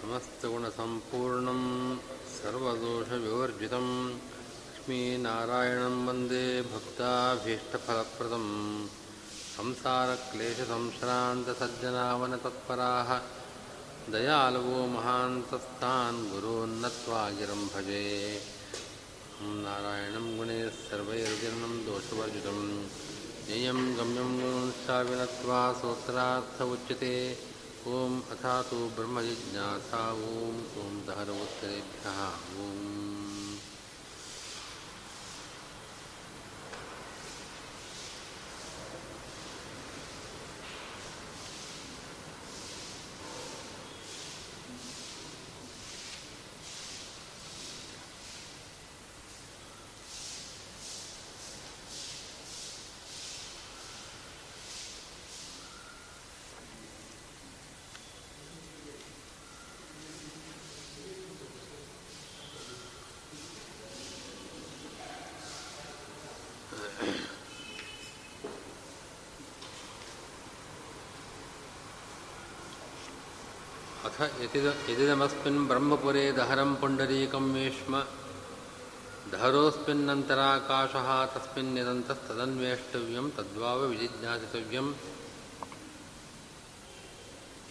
समस्तगुणसम्पूर्णं सर्वदोषविवर्जितं लक्ष्मीनारायणं वन्दे भक्ताभीष्टफलप्रदं संसारक्लेशसंश्रान्तसज्जनावनतत्पराः दयालवो महान्तस्तान् गुरोन्नत्वा गिरं भजे नारायणं गुणैः सर्वैर्जनं दोषवर्जितं ध्येयं गम्यं गुणोत्साविनत्वा सोत्रार्थ उच्यते ओम अथा तो ब्रह्म जिज्ञा ओम ॐ दहरवोत्तरेभ्यः ओम अथ यतिद यदिदमस्मिन् ब्रह्मपुरे दहरं पुण्डरीकं वेश्म दहरोऽस्मिन्नन्तराकाशः तस्मिन्निदन्तस्तदन्वेष्टव्यं तद्वाव विजिज्ञासितव्यम्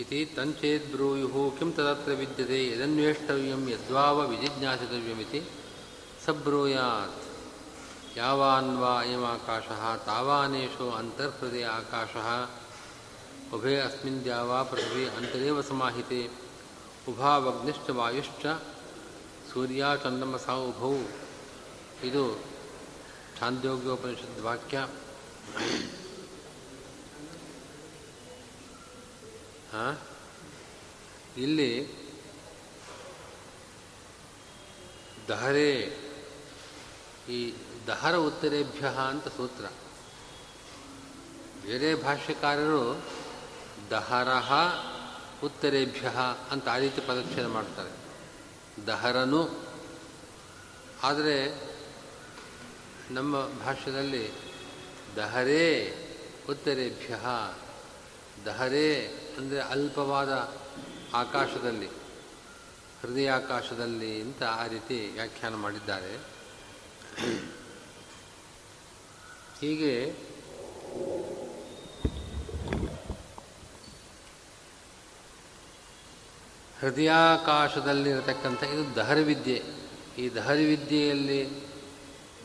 इति तञ्चेद्ब्रूयुः किं तदत्र विद्यते यदन्वेष्टव्यं यद्वाव विजिज्ञासितव्यमिति स ब्रूयात् यावान्वा अयमाकाशः तावानेषु अन्तर्हृदय आकाशः उभे अस्मिन् द्यावा पृथिवी अन्तरेव समाहिते उभावग्निश्च वायुश्च ಸೂರ್ಯಾಚಂದ್ರಮಸ ಉಭೌ ಇದು ಛಾಂದೋಗ್ಯೋಪನಿಷದ್ ವಾಕ್ಯ ಇಲ್ಲಿ ದಹರೇ ಈ ದಹರ ಉತ್ತರೇಭ್ಯ ಅಂತ ಸೂತ್ರ ಬೇರೆ ಭಾಷ್ಯಕಾರರು ದಹರಹ ಉತ್ತರೇಭ್ಯ ಅಂತ ಆ ರೀತಿ ಪದಚ್ಛೇದ ಮಾಡ್ತಾರೆ. ದಹರನು, ಆದರೆ ನಮ್ಮ ಭಾಷೆಯಲ್ಲಿ ದಹರೇ ಉತ್ತರೇಭ್ಯ, ದಹರೇ ಅಂದರೆ ಅಲ್ಪವಾದ ಆಕಾಶದಲ್ಲಿ, ಹೃದಯಾಕಾಶದಲ್ಲಿ ಅಂತ ಆ ರೀತಿ ವ್ಯಾಖ್ಯಾನ ಮಾಡಿದ್ದಾರೆ. ಹೀಗೆ ಹೃದಯಾಕಾಶದಲ್ಲಿರತಕ್ಕಂಥ, ಇದು ದಹರಿ ವಿದ್ಯೆ ಈ ದಹರಿ ವಿದ್ಯೆಯಲ್ಲಿ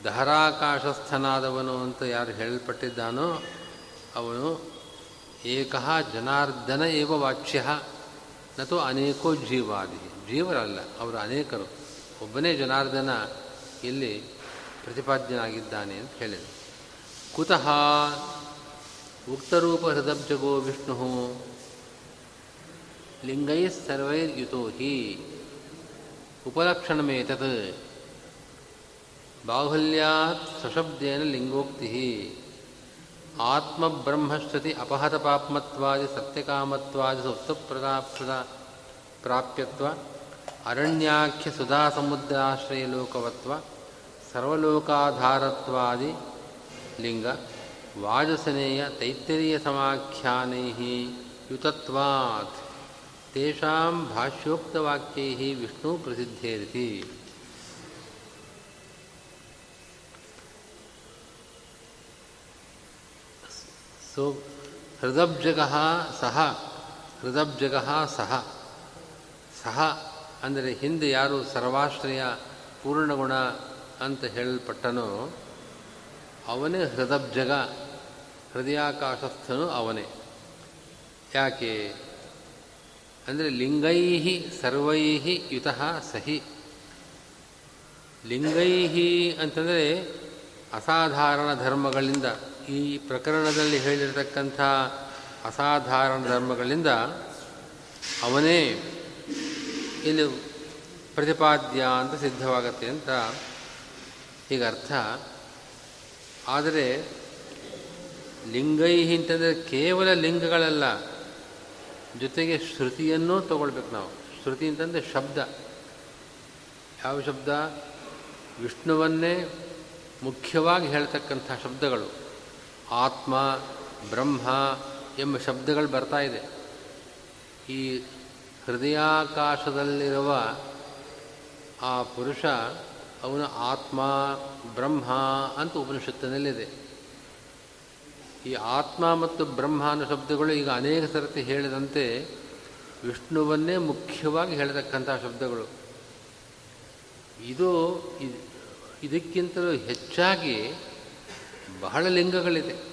ದಹರಾಕಾಶಸ್ಥನಾದವನು ಅಂತ ಯಾರು ಹೇಳಲ್ಪಟ್ಟಿದ್ದಾನೋ ಅವನು ಏಕ ಜನಾರ್ದನ ಏವ ವಾಚ್ಯ ನಾವು ಅನೇಕೋ ಜೀವಾದಿ. ಜೀವರಲ್ಲ, ಅವರು ಅನೇಕರು. ಒಬ್ಬನೇ ಜನಾರ್ದನ ಇಲ್ಲಿ ಪ್ರತಿಪಾದ್ಯನಾಗಿದ್ದಾನೆ ಅಂತ ಹೇಳಿದರು. ಕುತಃ ಉಕ್ತರೂಪ ಹೃದಬ್ಜಗೋ ವಿಷ್ಣು ಲಿಂಗೈ ಸರ್ವೈರ್ಯುತೋ ಹಿ ಉಪಲಕ್ಷಣಮೇತತ್ ಬಾಹುಲ್ಯಾತ್ ಸಶಬ್ದೇನ ಲಿಂಗೋಕ್ತಿ ಆತ್ಮಬ್ರಹ್ಮಶ್ರುತಿ ಅಪಹತ ಪಾಪ್ಮತ್ವಾದಿ ಸತ್ಯಕಾಮತ್ವಾದಿ ಸುಪ್ತಪ್ರದಾಪ್ರದ ಪ್ರಾಪ್ಯತ್ವ ಅರಣ್ಯಾಖ್ಯ ಸುಧಾ ಸಮುದ್ರಾಶ್ರಯ ಲೋಕವತ್ವ ಸರ್ವಲೋಕಾಧಾರತ್ವಾದಿ ಲಿಂಗ ವಾಜಸನೇಯ ತೈತ್ತರೀಯ ಸಮಾಖ್ಯಾನೈ ಯುತತ್ವಾತ್ ತೇಷಾಂ ಭಾಷ್ಯೋಕ್ತವಾಕ್ಯೈ ವಿಷ್ಣು ಪ್ರಸಿದ್ಧೇರಿತಿ ಸೊ ಹೃದಬ್ಜಗ ಸಹ ಹೃದಬ್ಜಗ ಸಹ ಸಹ ಅಂದರೆ ಹಿಂದೆ ಯಾರು ಸರ್ವಾಶ್ರಯ ಪೂರ್ಣಗುಣ ಅಂತ ಹೇಳಲ್ಪಟ್ಟನೋ, ಅವನೇ ಹೃದಬ್ಜಗ, ಹೃದಯಾಕಾಶಸ್ಥನು ಅವನೇ. ಯಾಕೆ? ಅಂದರೆ ಲಿಂಗೈ ಸರ್ವೈ ಯುತಃ ಸಹಿ. ಲಿಂಗೈ ಅಂತಂದರೆ ಅಸಾಧಾರಣ ಧರ್ಮಗಳಿಂದ, ಈ ಪ್ರಕರಣದಲ್ಲಿ ಹೇಳಿರತಕ್ಕಂಥ ಅಸಾಧಾರಣ ಧರ್ಮಗಳಿಂದ ಅವನೇ ಇಲ್ಲಿ ಪ್ರತಿಪಾದ್ಯ ಅಂತ ಸಿದ್ಧವಾಗತ್ತೆ ಅಂತ ಈಗ ಅರ್ಥ. ಆದರೆ ಲಿಂಗೈ ಅಂತಂದರೆ ಕೇವಲ ಲಿಂಗಗಳಲ್ಲ ಜೊತೆಗೆ ಶ್ರುತಿಯನ್ನೂ ತಗೊಳ್ಬೇಕು ನಾವು. ಶ್ರುತಿ ಅಂತಂದರೆ ಶಬ್ದ. ಯಾವ ಶಬ್ದ? ವಿಷ್ಣುವನ್ನೇ ಮುಖ್ಯವಾಗಿ ಹೇಳ್ತಕ್ಕಂಥ ಶಬ್ದಗಳು. ಆತ್ಮ, ಬ್ರಹ್ಮ ಎಂಬ ಶಬ್ದಗಳು ಬರ್ತಾ ಇದೆ. ಈ ಹೃದಯಾಕಾಶದಲ್ಲಿರುವ ಆ ಪುರುಷ ಅವನು ಆತ್ಮ, ಬ್ರಹ್ಮ ಅಂತ ಉಪನಿಷತ್ತಿನಲ್ಲಿದೆ. ಈ ಆತ್ಮ ಮತ್ತು ಬ್ರಹ್ಮ ಅನ್ನೋ ಶಬ್ದಗಳು ಈಗ ಅನೇಕ ಸರತಿ ಹೇಳಿದಂತೆ ವಿಷ್ಣುವನ್ನೇ ಮುಖ್ಯವಾಗಿ ಹೇಳತಕ್ಕಂಥ ಶಬ್ದಗಳು. ಇದು ಇದಕ್ಕಿಂತಲೂ ಹೆಚ್ಚಾಗಿ ಬಹಳ ಲಿಂಗಗಳಿದೆ.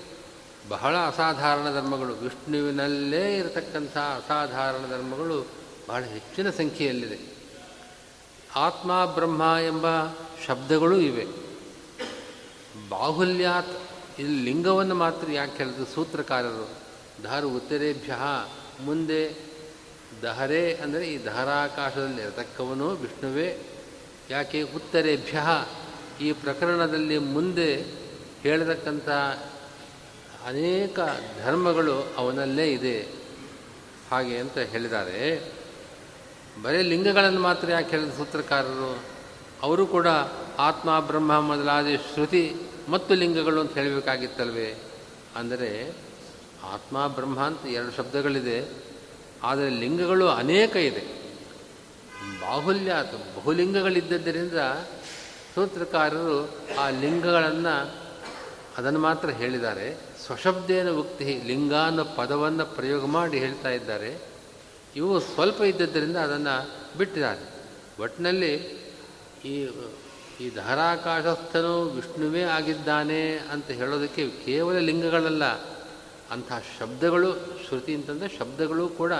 ಬಹಳ ಅಸಾಧಾರಣ ಧರ್ಮಗಳು. ವಿಷ್ಣುವಿನಲ್ಲೇ ಇರತಕ್ಕಂಥ ಅಸಾಧಾರಣ ಧರ್ಮಗಳು ಬಹಳ ಹೆಚ್ಚಿನ ಸಂಖ್ಯೆಯಲ್ಲಿದೆ. ಆತ್ಮ ಬ್ರಹ್ಮ ಎಂಬ ಶಬ್ದಗಳೂ ಇವೆ. ಬಾಹುಲ್ಯಾತ್ ಇಲ್ಲಿ ಲಿಂಗವನ್ನು ಮಾತ್ರ ಯಾಕೆ ಹೇಳಿದ್ರು ಸೂತ್ರಕಾರರು, ಧಾರು ಉತ್ತರೇಭ್ಯ ಮುಂದೆ ದಹರೆ ಅಂದರೆ ಈ ಧಾರಾಕಾಶದಲ್ಲಿ ಇರತಕ್ಕವನು ವಿಷ್ಣುವೇ. ಯಾಕೆ? ಉತ್ತರೇಭ್ಯ ಈ ಪ್ರಕರಣದಲ್ಲಿ ಮುಂದೆ ಹೇಳತಕ್ಕಂಥ ಅನೇಕ ಧರ್ಮಗಳು ಅವನಲ್ಲೇ ಇದೆ. ಹಾಗೆ ಅಂತ ಹೇಳಿದ್ದಾರೆ. ಬರೀ ಲಿಂಗಗಳನ್ನು ಮಾತ್ರ ಯಾಕೆ ಹೇಳಿದ ಸೂತ್ರಕಾರರು? ಅವರು ಕೂಡ ಆತ್ಮ ಬ್ರಹ್ಮ ಮೊದಲಾದ ಶ್ರುತಿ ಮತ್ತು ಲಿಂಗಗಳು ಅಂತ ಹೇಳಬೇಕಾಗಿತ್ತಲ್ವೇ? ಅಂದರೆ ಆತ್ಮ, ಬ್ರಹ್ಮ ಅಂತ ಎರಡು ಶಬ್ದಗಳಿದೆ. ಆದರೆ ಲಿಂಗಗಳು ಅನೇಕ ಇದೆ. ಬಾಹುಲ್ಯ ಬಹುಲಿಂಗಗಳಿದ್ದರಿಂದ ಸೂತ್ರಕಾರರು ಆ ಲಿಂಗಗಳನ್ನು ಅದನ್ನು ಮಾತ್ರ ಹೇಳಿದ್ದಾರೆ. ಸ್ವಶಬ್ದೇನ ಉಕ್ತಿ ಲಿಂಗ ಅನ್ನೋ ಪದವನ್ನು ಪ್ರಯೋಗ ಮಾಡಿ ಹೇಳ್ತಾ ಇದ್ದಾರೆ. ಇವು ಸ್ವಲ್ಪ ಇದ್ದದ್ದರಿಂದ ಅದನ್ನು ಬಿಟ್ಟಿದ್ದಾರೆ. ಒಟ್ಟಿನಲ್ಲಿ ಈ ಈ ಧಾರಾಕಾಶಸ್ಥನು ವಿಷ್ಣುವೇ ಆಗಿದ್ದಾನೆ ಅಂತ ಹೇಳೋದಕ್ಕೆ ಕೇವಲ ಲಿಂಗಗಳಲ್ಲ ಅಂತಹ ಶಬ್ದಗಳು ಶ್ರುತಿ ಅಂತಂದರೆ ಶಬ್ದಗಳು ಕೂಡ.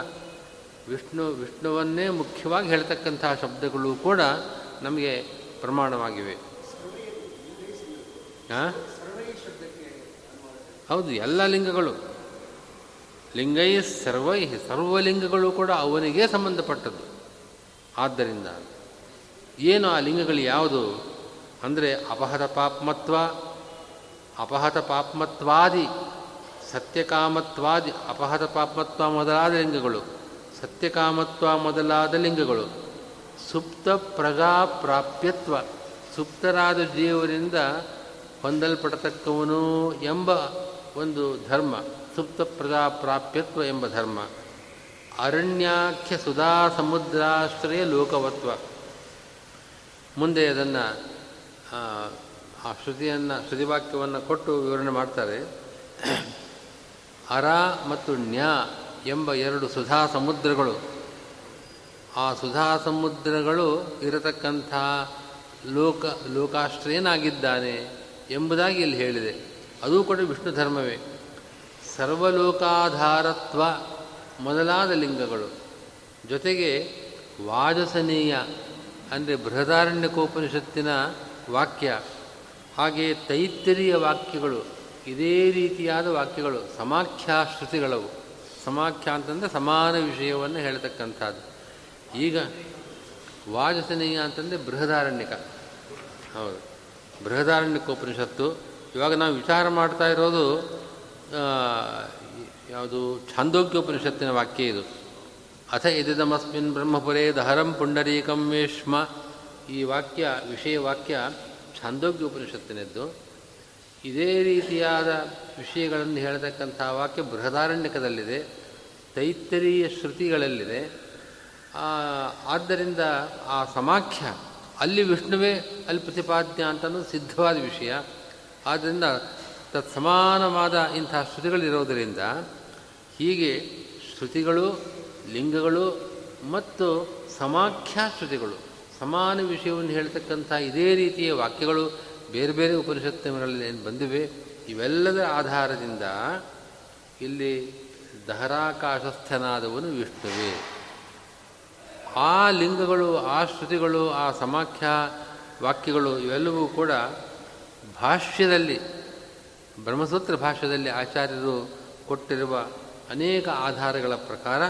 ವಿಷ್ಣು ವಿಷ್ಣುವನ್ನೇ ಮುಖ್ಯವಾಗಿ ಹೇಳ್ತಕ್ಕಂಥ ಶಬ್ದಗಳು ಕೂಡ ನಮಗೆ ಪ್ರಮಾಣವಾಗಿವೆ. ಹಾಂ ಹೌದು ಎಲ್ಲ ಲಿಂಗಗಳು. ಲಿಂಗೈ ಸರ್ವೈ ಸರ್ವಲಿಂಗಗಳು ಕೂಡ ಅವನಿಗೆ ಸಂಬಂಧಪಟ್ಟದ್ದು. ಆದ್ದರಿಂದ ಏನು ಆ ಲಿಂಗಗಳು ಯಾವುದು? ಅಂದರೆ ಅಪಹತ ಪಾಪ್ಮತ್ವ, ಅಪಹತ ಪಾಪ್ಮತ್ವಾದಿ, ಸತ್ಯಕಾಮತ್ವಾದಿ, ಅಪಹತ ಪಾಪ್ಮತ್ವ ಮೊದಲಾದ ಲಿಂಗಗಳು, ಸತ್ಯಕಾಮತ್ವ ಮೊದಲಾದ ಲಿಂಗಗಳು. ಸುಪ್ತ ಪ್ರಜಾಪ್ರಾಪ್ಯತ್ವ, ಸುಪ್ತರಾದ ಜೀವರಿಂದ ಹೊಂದಲ್ಪಡತಕ್ಕವನು ಎಂಬ ಒಂದು ಧರ್ಮ, ಸುಪ್ತ ಪ್ರಜಾಪ್ರಾಪ್ಯತ್ವ ಎಂಬ ಧರ್ಮ. ಅರಣ್ಯಾಖ್ಯ ಸುಧಾ ಸಮುದ್ರಾಶ್ರಯ ಲೋಕವತ್ವ. ಮುಂದೆ ಅದನ್ನು ಆ ಶ್ರುತಿಯನ್ನು, ಶ್ರುತಿವಾಕ್ಯವನ್ನು ಕೊಟ್ಟು ವಿವರಣೆ ಮಾಡ್ತಾರೆ. ಅರ ಮತ್ತು ನ್ಯಾ ಎಂಬ ಎರಡು ಸುಧಾ ಸಮುದ್ರಗಳು. ಆ ಸುಧಾ ಸಮುದ್ರಗಳು ಇರತಕ್ಕಂಥ ಲೋಕ, ಲೋಕಾಶ್ರಯನಾಗಿದ್ದಾನೆ ಎಂಬುದಾಗಿ ಇಲ್ಲಿ ಹೇಳಿದೆ. ಅದು ಕೂಡ ವಿಷ್ಣು ಧರ್ಮವೇ. ಸರ್ವಲೋಕಾಧಾರತ್ವ ಮೊದಲಾದ ಲಿಂಗಗಳು. ಜೊತೆಗೆ ವಾಜಸನೀಯ, ಅಂದರೆ ಬೃಹದಾರಣ್ಯಕೋಪನಿಷತ್ತಿನ ವಾಕ್ಯ ಹಾಗೆಯೇ ತೈತ್ತರಿಯ ವಾಕ್ಯಗಳು, ಇದೇ ರೀತಿಯಾದ ವಾಕ್ಯಗಳು, ಸಮಾಖ್ಯಾ ಶ್ರುತಿಗಳವು. ಸಮಾಖ್ಯ ಅಂತಂದರೆ ಸಮಾನ ವಿಷಯವನ್ನು ಹೇಳ್ತಕ್ಕಂಥದ್ದು. ಈಗ ವಾಜಸನೀಯ ಅಂತಂದರೆ ಬೃಹದಾರಣ್ಯಕ. ಹೌದು. ಬೃಹದಾರಣ್ಯಕೋಪನಿಷತ್ತು. ಇವಾಗ ನಾವು ವಿಚಾರ ಮಾಡ್ತಾ ಇರೋದು ಯಾವುದು ಛಾಂದೋಗ್ಯೋಪನಿಷತ್ತಿನ ವಾಕ್ಯ ಇದು. ಅಥ ಇದಿದಮಸ್ಮಿನ್ ಬ್ರಹ್ಮಪುರೇ ದಹರಂ ಪುಂಡರೀಕಂ ವೇಶ್ಮ ಈ ವಾಕ್ಯ, ವಿಷಯ ವಾಕ್ಯ ಛಾಂದೋಗ್ಯ ಉಪನಿಷತ್ತಿನದ್ದು. ಇದೇ ರೀತಿಯಾದ ವಿಷಯಗಳನ್ನು ಹೇಳತಕ್ಕಂಥ ವಾಕ್ಯ ಬೃಹದಾರಣ್ಯಕದಲ್ಲಿದೆ. ತೈತ್ತರೀಯ ಶ್ರುತಿಗಳಲ್ಲಿದೆ. ಆದ್ದರಿಂದ ಆ ಸಮಾಖ್ಯ, ಅಲ್ಲಿ ವಿಷ್ಣುವೇ ಅಲ್ಲಿ ಪ್ರತಿಪಾದ್ಯ ಸಿದ್ಧವಾದ ವಿಷಯ. ಆದ್ದರಿಂದ ತತ್ಸಮಾನವಾದ ಇಂಥ ಶ್ರುತಿಗಳಿರೋದರಿಂದ ಹೀಗೆ ಶ್ರುತಿಗಳು, ಲಿಂಗಗಳು ಮತ್ತು ಸಮಾಖ್ಯಾ ಶ್ರುತಿಗಳು ಸಮಾನ ವಿಷಯವನ್ನು ಹೇಳ್ತಕ್ಕಂಥ ಇದೇ ರೀತಿಯ ವಾಕ್ಯಗಳು ಬೇರೆ ಬೇರೆ ಉಪನಿಷತ್ತುಗಳಲ್ಲಿ ಏನು ಬಂದಿವೆ, ಇವೆಲ್ಲದರ ಆಧಾರದಿಂದ ಇಲ್ಲಿ ದಹರಾಕಾಶಸ್ಥನಾದವನು ವಿಷ್ಣುವೇ. ಆ ಲಿಂಗಗಳು, ಆ ಶ್ರುತಿಗಳು, ಆ ಸಮಾಖ್ಯ ವಾಕ್ಯಗಳು ಇವೆಲ್ಲವೂ ಕೂಡ ಭಾಷ್ಯದಲ್ಲಿ, ಬ್ರಹ್ಮಸೂತ್ರ ಭಾಷ್ಯದಲ್ಲಿ ಆಚಾರ್ಯರು ಕೊಟ್ಟಿರುವ ಅನೇಕ ಆಧಾರಗಳ ಪ್ರಕಾರ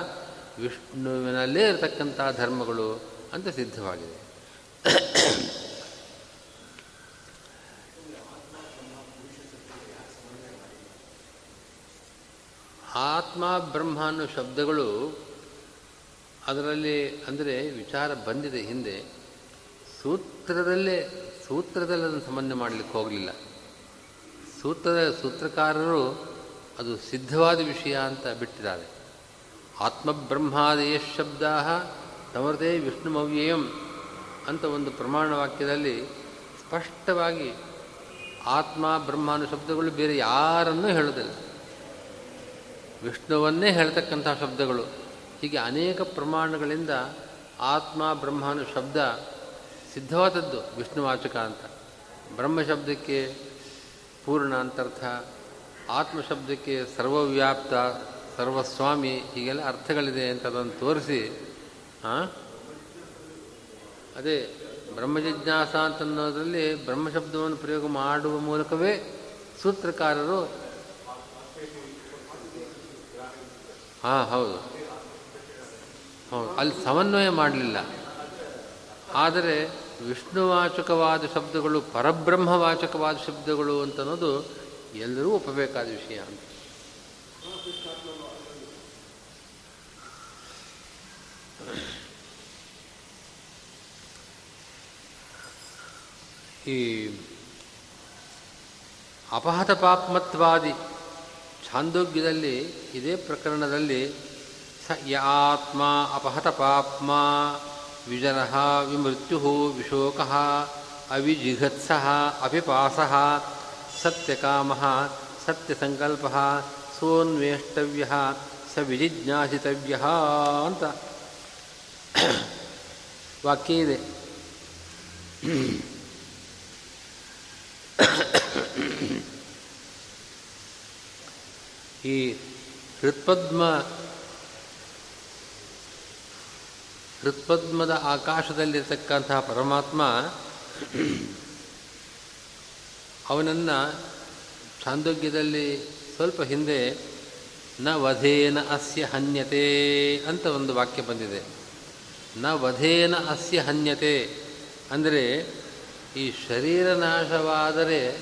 ವಿಷ್ಣುವಿನಲ್ಲೇ ಇರತಕ್ಕಂಥ ಧರ್ಮಗಳು ಅಂತ ಸಿದ್ಧವಾಗಿದೆ. ಆತ್ಮ, ಬ್ರಹ್ಮ ಅನ್ನೋ ಶಬ್ದಗಳು ಅದರಲ್ಲಿ ಅಂದರೆ ವಿಚಾರ ಬಂದಿದೆ ಹಿಂದೆ. ಸೂತ್ರದಲ್ಲೇ ಸೂತ್ರದಲ್ಲಿ ಅದನ್ನು ಸಂಬಂಧ ಮಾಡಲಿಕ್ಕೆ ಹೋಗಲಿಲ್ಲ. ಸೂತ್ರದ ಸೂತ್ರಕಾರರು ಅದು ಸಿದ್ಧವಾದ ವಿಷಯ ಅಂತ ಬಿಟ್ಟಿದ್ದಾರೆ. ಆತ್ಮಬ್ರಹ್ಮಾದಯ ಶಬ್ದ ತಮರದೇ ವಿಷ್ಣುಮವ್ಯಯಂ ಅಂತ ಒಂದು ಪ್ರಮಾಣ ವಾಕ್ಯದಲ್ಲಿ ಸ್ಪಷ್ಟವಾಗಿ ಆತ್ಮ ಬ್ರಹ್ಮಾನು ಶಬ್ದಗಳು ಬೇರೆ ಯಾರನ್ನೂ ಹೇಳೋದಿಲ್ಲ ವಿಷ್ಣುವನ್ನೇ ಹೇಳ್ತಕ್ಕಂಥ ಶಬ್ದಗಳು. ಹೀಗೆ ಅನೇಕ ಪ್ರಮಾಣಗಳಿಂದ ಆತ್ಮ ಬ್ರಹ್ಮಾನು ಶಬ್ದ ಸಿದ್ಧವಾದದ್ದು ವಿಷ್ಣುವಾಚಕ ಅಂತ. ಬ್ರಹ್ಮ ಶಬ್ದಕ್ಕೆ ಪೂರ್ಣ ಅಂತರ್ಥ ಆತ್ಮ ಶಬ್ದಕ್ಕೆ ಸರ್ವವ್ಯಾಪ್ತ, ಸರ್ವಸ್ವಾಮಿ ಹೀಗೆಲ್ಲ ಅರ್ಥಗಳಿದೆ ಅಂತ ಅದನ್ನು ತೋರಿಸಿ ಅದೇ ಬ್ರಹ್ಮಜಿಜ್ಞಾಸ ಅಂತನ್ನೋದರಲ್ಲಿ ಬ್ರಹ್ಮಶಬ್ದವನ್ನು ಪ್ರಯೋಗ ಮಾಡುವ ಮೂಲಕವೇ ಸೂತ್ರಕಾರರು ಹಾಂ, ಹೌದು. ಹೌದು. ಅಲ್ಲಿ ಸಮನ್ವಯ ಮಾಡಲಿಲ್ಲ. ಆದರೆ ವಿಷ್ಣುವಾಚಕವಾದ ಶಬ್ದಗಳು ಪರಬ್ರಹ್ಮವಾಚಕವಾದ ಶಬ್ದಗಳು ಅಂತನ್ನೋದು ಎಲ್ಲರೂ ಒಪ್ಪಬೇಕಾದ ವಿಷಯ ಅಂತ. ಈ ಅಪಹತ ಪಾಪ್ಮತ್ವಾದಿ ಛಾಂದೋಗ್ಯದಲ್ಲಿ ಇದೇ ಪ್ರಕರಣದಲ್ಲಿ ಸ ಆತ್ಮ ಅಪಹತ ಪಾಪ್ಮ ವಿಜನ ವಿಮೃತ್ಯು ವಿಶೋಕ ಅವಿಜಿಘತ್ಸ ಅಪಿಪಾಸ ಸತ್ಯಕಾಮ ಸತ್ಯಸಂಕಲ್ಪ ಸೋನ್ವೇಷ್ಟವ್ಯ ಸ ವಿಜಿಜ್ಞಾಸಿತವ್ಯ ಅಂತ ವಾಕ್ಯ ಇದೆ. ಈ ಹೃತ್ಪದ್ಮ ಹೃತ್ಪದ್ಮದ ಆಕಾಶದಲ್ಲಿರ್ತಕ್ಕಂತಹ ಪರಮಾತ್ಮ ಅವನನ್ನು ಛಾಂದೋಗ್ಯದಲ್ಲಿ ಸ್ವಲ್ಪ ಹಿಂದೆ ನ ವಧೇನ ಅಸ್ಯ ಹನ್ಯತೆ ಅಂತ ಒಂದು ವಾಕ್ಯ ಬಂದಿದೆ. ನ ವಧೇನ ಅಸ್ಯ ಹನ್ಯತೆ ಅಂದರೆ ಈ ಶರೀರ ನಾಶವಾದರೆ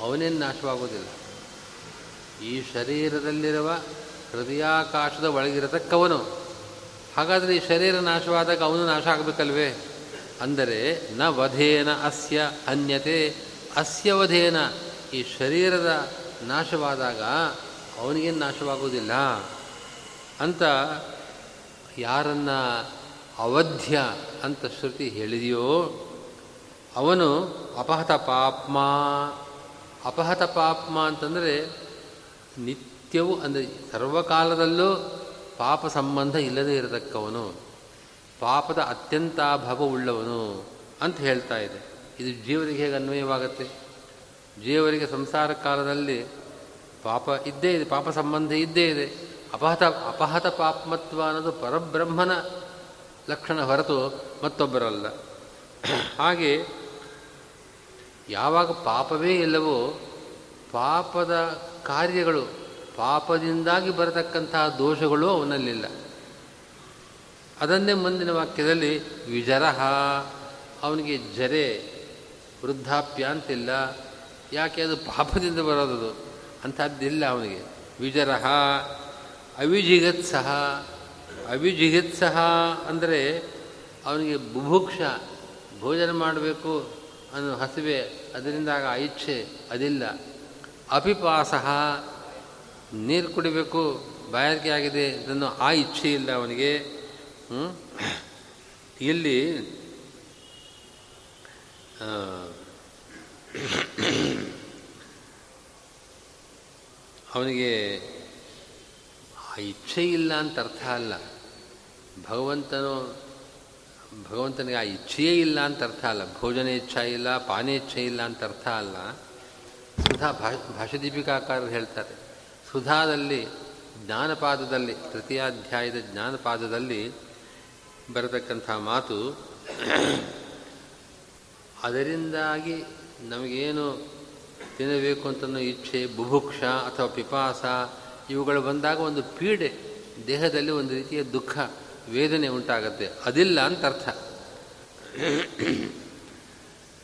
ಅವನೇನು ನಾಶವಾಗುವುದಿಲ್ಲ. ಈ ಶರೀರದಲ್ಲಿರುವ ಹೃದಯಾಕಾಶದ ಒಳಗಿರತಕ್ಕವನು, ಹಾಗಾದರೆ ಈ ಶರೀರ ನಾಶವಾದಾಗ ಅವನು ನಾಶ ಆಗಬೇಕಲ್ವೇ? ಅಂದರೆ ನ ವಧೇನ ಅಸ್ಯ ಅನ್ಯತೆ ಅಸ್ಯ ವಧೇನ ಈ ಶರೀರದ ನಾಶವಾದಾಗ ಅವನಿಗೇನು ನಾಶವಾಗುವುದಿಲ್ಲ. ಅಂತ ಯಾರನ್ನ ಅವಧ್ಯ ಅಂತ ಶ್ರುತಿ ಹೇಳಿದೆಯೋ ಅವನು ಅಪಹತ ಪಾಪ್ಮ. ಅಪಹತ ಪಾಪ್ಮ ಅಂತಂದರೆ ನಿತ್ಯವೂ ಅಂದರೆ ಸರ್ವಕಾಲದಲ್ಲೂ ಪಾಪ ಸಂಬಂಧ ಇಲ್ಲದೇ ಇರತಕ್ಕವನು. ಪಾಪದ ಅತ್ಯಂತ ಉಳ್ಳವನು ಅಂತ ಹೇಳ್ತಾ ಇದೆ. ಇದು ಜೀವರಿಗೆ ಹೇಗೆ ಅನ್ವಯವಾಗುತ್ತೆ? ಜೀವರಿಗೆ ಸಂಸಾರ ಕಾಲದಲ್ಲಿ ಪಾಪ ಇದ್ದೇ ಇದೆ, ಪಾಪ ಸಂಬಂಧ ಇದ್ದೇ ಇದೆ. ಅಪಹತ ಅಪಹತ ಪಾಪ್ಮತ್ವ ಅನ್ನೋದು ಪರಬ್ರಹ್ಮನ ಲಕ್ಷಣ ಹೊರತು ಮತ್ತೊಬ್ಬರಲ್ಲ. ಹಾಗೆ ಯಾವಾಗ ಪಾಪವೇ ಇಲ್ಲವೋ ಪಾಪದ ಕಾರ್ಯಗಳು ಪಾಪದಿಂದಾಗಿ ಬರತಕ್ಕಂತಹ ದೋಷಗಳು ಅವನಲ್ಲಿಲ್ಲ. ಅದನ್ನೇ ಮುಂದಿನ ವಾಕ್ಯದಲ್ಲಿ ವಿಜರಹ, ಅವನಿಗೆ ಜರೆ ವೃದ್ಧಾಪ್ಯ ಅಂತಿಲ್ಲ ಯಾಕೆ? ಅದು ಪಾಪದಿಂದ ಬರೋದದು. ಅಂಥದ್ದಿಲ್ಲ ಅವನಿಗೆ. ವಿಜರಹ, ಅವಿಜಿಗತ್ಸಹ. ಅವಿಜಿಗತ್ಸಹ ಅಂದರೆ ಅವನಿಗೆ ಬುಭುಕ್ಷ ಭೋಜನ ಮಾಡಬೇಕು ಅನ್ನೋ ಹಸಿವೆ, ಅದರಿಂದಾಗ ಇಚ್ಛೆ ಅದಿಲ್ಲ. ಅಪಿಪಾಸಹ, ನೀರು ಕುಡಿಬೇಕು, ಬಾಯಾರಿಕೆ ಆಗಿದೆ, ಇದನ್ನು ಆ ಇಚ್ಛೆ ಇಲ್ಲ ಅವನಿಗೆ. ಇಲ್ಲಿ ಅವನಿಗೆ ಆ ಇಚ್ಛೆ ಇಲ್ಲ ಅಂತ ಅರ್ಥ ಅಲ್ಲ. ಭಗವಂತನು ಭಗವಂತನಿಗೆ ಆ ಇಚ್ಛೆಯೇ ಇಲ್ಲ ಅಂತ ಅರ್ಥ ಅಲ್ಲ, ಭೋಜನ ಇಚ್ಛೆ ಇಲ್ಲ ಪಾನೇಚ್ಛೆ ಇಲ್ಲ ಅಂತ ಅರ್ಥ ಅಲ್ಲ. ಸುಧಾ ಭಾಷದೀಪಿಕಾಕಾರರು ಹೇಳ್ತಾರೆ, ಸುಧಾದಲ್ಲಿ, ಜ್ಞಾನಪಾದದಲ್ಲಿ, ತೃತೀಯಾಧ್ಯಾಯದ ಜ್ಞಾನಪಾದದಲ್ಲಿ ಬರತಕ್ಕಂಥ ಮಾತು, ಅದರಿಂದಾಗಿ ನಮಗೇನು ತಿನ್ನಬೇಕು ಅಂತನೋ ಇಚ್ಛೆ, ಬುಭುಕ್ಷ ಅಥವಾ ಪಿಪಾಸ, ಇವುಗಳು ಬಂದಾಗ ಒಂದು ಪೀಡೆ, ದೇಹದಲ್ಲಿ ಒಂದು ರೀತಿಯ ದುಃಖ. ವೇದನೆ ಉಂಟಾಗತ್ತೆ. ಅದಿಲ್ಲ ಅಂತ ಅರ್ಥ.